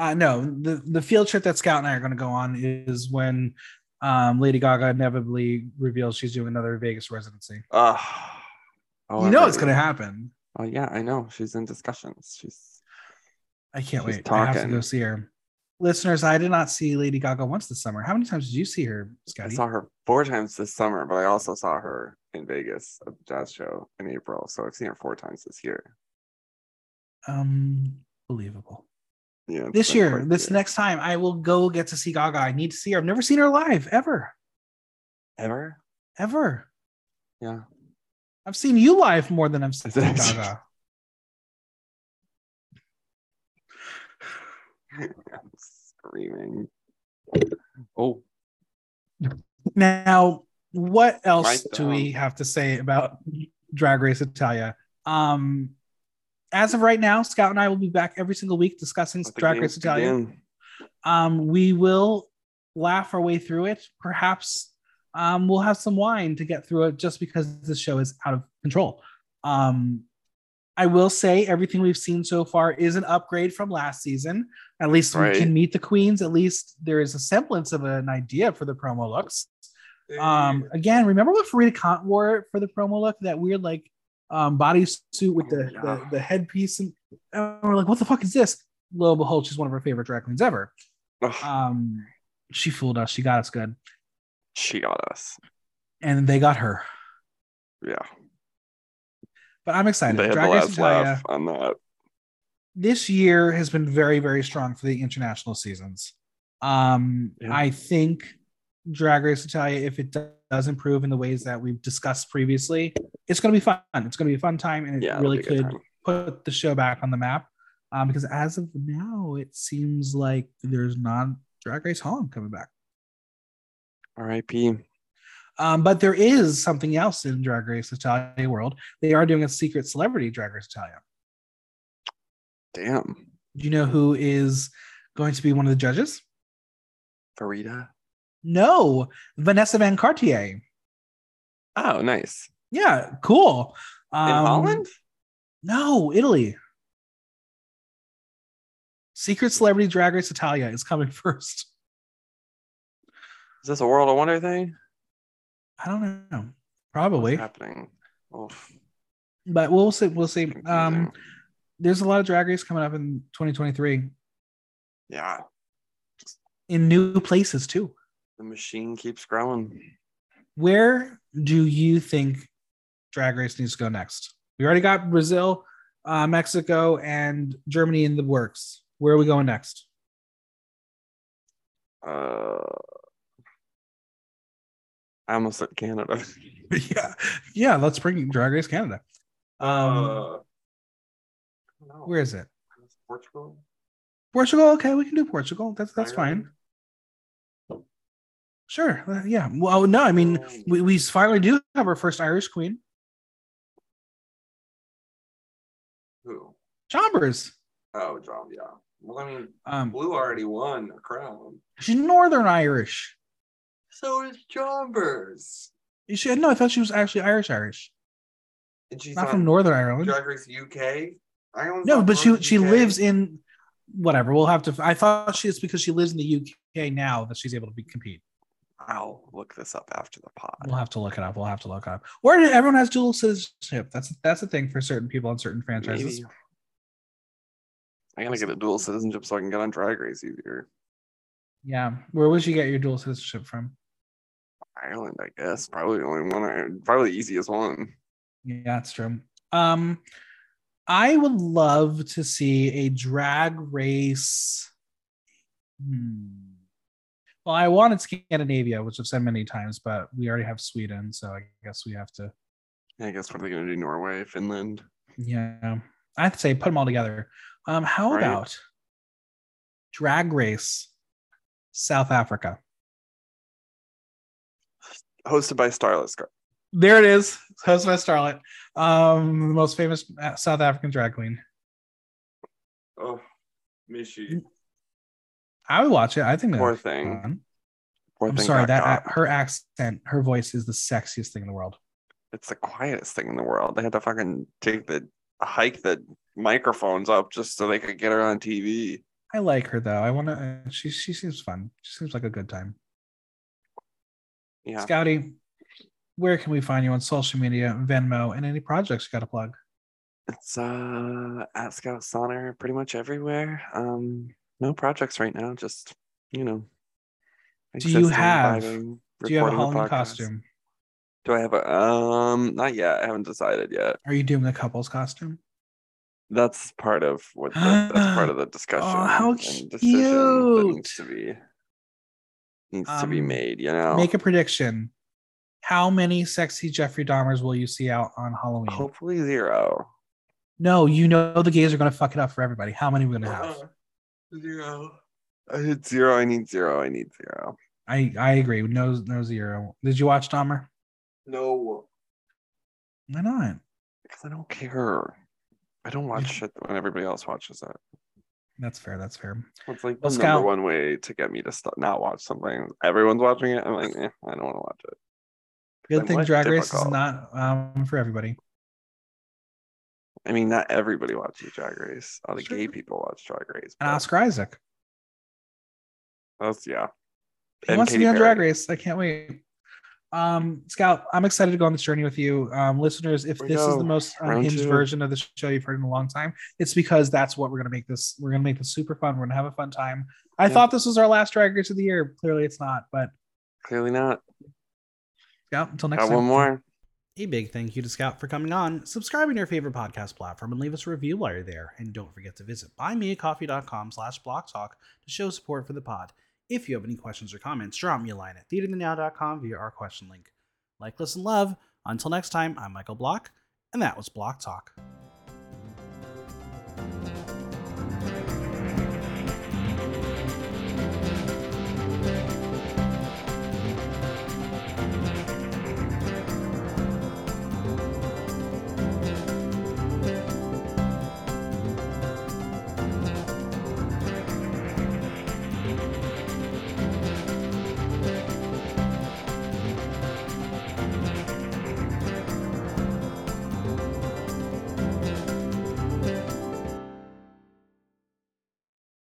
Speaker 1: Uh, no, the, the field trip that Scout and I are going to go on is when um, Lady Gaga inevitably reveals she's doing another Vegas residency.
Speaker 2: Uh, oh,
Speaker 1: you know it's going to happen.
Speaker 2: Oh yeah, I know. She's in discussions. She's
Speaker 1: I can't
Speaker 2: She's
Speaker 1: wait. I have to go see her. Listeners, I did not see Lady Gaga once this summer. How many times did you see her, Scotty?
Speaker 2: I saw her four times this summer, but I also saw her in Vegas at the jazz show in April. So I've seen her four times this year.
Speaker 1: Unbelievable.
Speaker 2: Yeah.
Speaker 1: This year, this
Speaker 2: year.
Speaker 1: next time, I will go get to see Gaga. I need to see her. I've never seen her live ever,
Speaker 2: ever.
Speaker 1: ever.
Speaker 2: Yeah.
Speaker 1: I've seen you live more than I've seen Gaga.
Speaker 2: I'm screaming. Oh,
Speaker 1: Now, what else
Speaker 2: Right
Speaker 1: do we have to say about Drag Race Italia? Um, as of right now, Scout and I will be back every single week discussing Drag Race Italia. Um, we will laugh our way through it. Perhaps um, we'll have some wine to get through it just because this show is out of control. Um, I will say everything we've seen so far is an upgrade from last season. At least
Speaker 2: Right.
Speaker 1: we can meet the queens. At least there is a semblance of an idea for the promo looks. Um, again, remember what Farida Kant wore for the promo look? That weird like um bodysuit with the,
Speaker 2: Oh, yeah.
Speaker 1: the the headpiece, and, and we're like, what the fuck is this? Lo and behold, she's one of our favorite drag queens ever.
Speaker 2: Ugh,
Speaker 1: Um, she fooled us. She got us good,
Speaker 2: she got us.
Speaker 1: and they got her.
Speaker 2: Yeah.
Speaker 1: But I'm excited.
Speaker 2: They had
Speaker 1: Drag Race
Speaker 2: last
Speaker 1: Italia.
Speaker 2: laugh on that.
Speaker 1: this year has been very, very strong for the international seasons. Um,
Speaker 2: Yeah.
Speaker 1: I think Drag Race Italia, if it does improve in the ways that we've discussed previously, it's going to be fun. It's going to be a fun time, and it
Speaker 2: Yeah,
Speaker 1: really
Speaker 2: be a good
Speaker 1: could put the show back on the map. Um, because as of now, it seems like there's not Drag Race Holland coming back.
Speaker 2: R.I.P.
Speaker 1: Um, but there is something else in Drag Race Italia world. They are doing a secret celebrity Drag Race Italia.
Speaker 2: Damn.
Speaker 1: Do you know who is going to be one of the judges?
Speaker 2: Farida.
Speaker 1: No, Vanessa Van Cartier.
Speaker 2: Oh, nice.
Speaker 1: Yeah, cool.
Speaker 2: In
Speaker 1: Um,
Speaker 2: Holland?
Speaker 1: No, Italy. Secret Celebrity Drag Race Italia is coming first.
Speaker 2: Is this a World of Wonder thing?
Speaker 1: I don't know.
Speaker 2: What's
Speaker 1: Probably,
Speaker 2: happening? Oof.
Speaker 1: but we'll see. We'll see. Um, there's a lot of drag race coming up in 2023
Speaker 2: yeah,
Speaker 1: in new places too.
Speaker 2: The machine keeps growing.
Speaker 1: Where do you think drag race needs to go next? We already got Brazil, uh, Mexico, and Germany in the works. Where are we going next?
Speaker 2: Uh, I almost said Canada.
Speaker 1: yeah, yeah. Let's bring Drag Race Canada. Um,
Speaker 2: uh,
Speaker 1: where is it?
Speaker 2: Portugal?
Speaker 1: Portugal. Okay, we can do Portugal. That's that's fine. Sure. uh, yeah. Well, no, I mean,
Speaker 2: Um,
Speaker 1: we, we finally do have our first Irish queen,
Speaker 2: who?
Speaker 1: Chambers.
Speaker 2: Oh, John. Yeah. Well, I mean,
Speaker 1: Um,
Speaker 2: Blue already won a crown.
Speaker 1: she's Northern Irish.
Speaker 2: So is Chambers.
Speaker 1: Is She no, I thought she was actually Irish Irish,
Speaker 2: And she's
Speaker 1: not from Northern Ireland.
Speaker 2: Drag Race UK. Ireland's
Speaker 1: No, but she she
Speaker 2: UK.
Speaker 1: lives in whatever. We'll have to. I thought she it's because she lives in the UK now that she's able to be, compete.
Speaker 2: I'll look this up after the pod.
Speaker 1: We'll have to look it up. We'll have to look up. Or everyone has dual citizenship. That's that's a thing for certain people on certain franchises.
Speaker 2: Maybe. I gotta get a dual citizenship so I can get on Drag Race easier.
Speaker 1: Yeah. Where would you get your dual citizenship from?
Speaker 2: Ireland, I guess. Probably the only one. I, probably the easiest one.
Speaker 1: Yeah, that's true. Um, I would love to see a drag race. Hmm. Well, I wanted Scandinavia, which I've said many times, but we already have Sweden, so I guess we have to.
Speaker 2: I guess what are they gonna do? Norway, Finland.
Speaker 1: Yeah, I'd say put them all together. Um, how
Speaker 2: Right.
Speaker 1: about drag race South Africa?
Speaker 2: Hosted by Starless. Scar-
Speaker 1: There it is, hosted by Starlet, um, the most famous uh, South African drag queen.
Speaker 2: Oh, Mishi.
Speaker 1: I would watch it. I think
Speaker 2: Poor thing. Poor
Speaker 1: I'm
Speaker 2: thing
Speaker 1: sorry that
Speaker 2: caught.
Speaker 1: her accent, her voice is the sexiest thing in the world.
Speaker 2: It's the quietest thing in the world. They had to fucking take the hike the microphones up just so they could get her on TV.
Speaker 1: I like her though. I want to. She she seems fun. She seems like a good time.
Speaker 2: Yeah.
Speaker 1: Scouty, where can we find you on social media, Venmo, and any projects you got to plug?
Speaker 2: It's uh at Scout Sonner pretty much everywhere. Um no projects right now, just you know.
Speaker 1: Do you have-
Speaker 2: vibing,
Speaker 1: Do you have a Halloween costume?
Speaker 2: Do I have a um not yet. I haven't decided yet.
Speaker 1: Are you doing a couple's costume?
Speaker 2: That's part of what the, that's part of the discussion
Speaker 1: Oh, how
Speaker 2: and decision that needs to be needs to be
Speaker 1: Um,
Speaker 2: made, you know.
Speaker 1: Make a prediction. How many sexy Jeffrey Dahmers will you see out on Halloween?
Speaker 2: Hopefully zero.
Speaker 1: No, you know the gays are going to fuck it up for everybody. How many are we going to have?
Speaker 2: Zero. I hit zero. I need zero. I need zero.
Speaker 1: I I agree. No no zero. Did you watch Dahmer?
Speaker 2: No.
Speaker 1: Why not?
Speaker 2: Because I don't care. I don't watch shit when everybody else watches it.
Speaker 1: That's fair. That's fair.
Speaker 2: It's like the
Speaker 1: Well,
Speaker 2: number one way to get me to st- not watch something. Everyone's watching it. I'm like, eh, I don't want to watch it.
Speaker 1: Good
Speaker 2: I'm
Speaker 1: thing
Speaker 2: less
Speaker 1: Drag Race is not um, for everybody.
Speaker 2: I mean, not everybody watches Drag Race. All the
Speaker 1: Sure.
Speaker 2: gay people watch Drag Race.
Speaker 1: And Oscar Isaac.
Speaker 2: That's yeah.
Speaker 1: He
Speaker 2: And
Speaker 1: wants to
Speaker 2: Katy
Speaker 1: be on Drag Race. I can't wait. Um, Scout, I'm excited to go on this journey with you. Um, listeners, if this is the most unhinged version of the show you've heard in a long time, it's because that's what we're gonna make this. We're gonna make this super fun. We're gonna have a fun time. I
Speaker 2: Yeah.
Speaker 1: thought this was our last Drag Race of the year. Clearly, it's not. But
Speaker 2: Clearly not.
Speaker 1: Yeah. until next
Speaker 2: Got
Speaker 1: time.
Speaker 2: one more.
Speaker 1: A big thank you to Scout for coming on. Subscribe on your favorite podcast platform and leave us a review while you're there. And don't forget to visit buymeacoffee.com slash blocktalk to show support for the pod. If you have any questions or comments, drop me a line at theaterthenow.com via our question link. Like, listen, love. Until next time, I'm Michael Block, and that was Block Talk.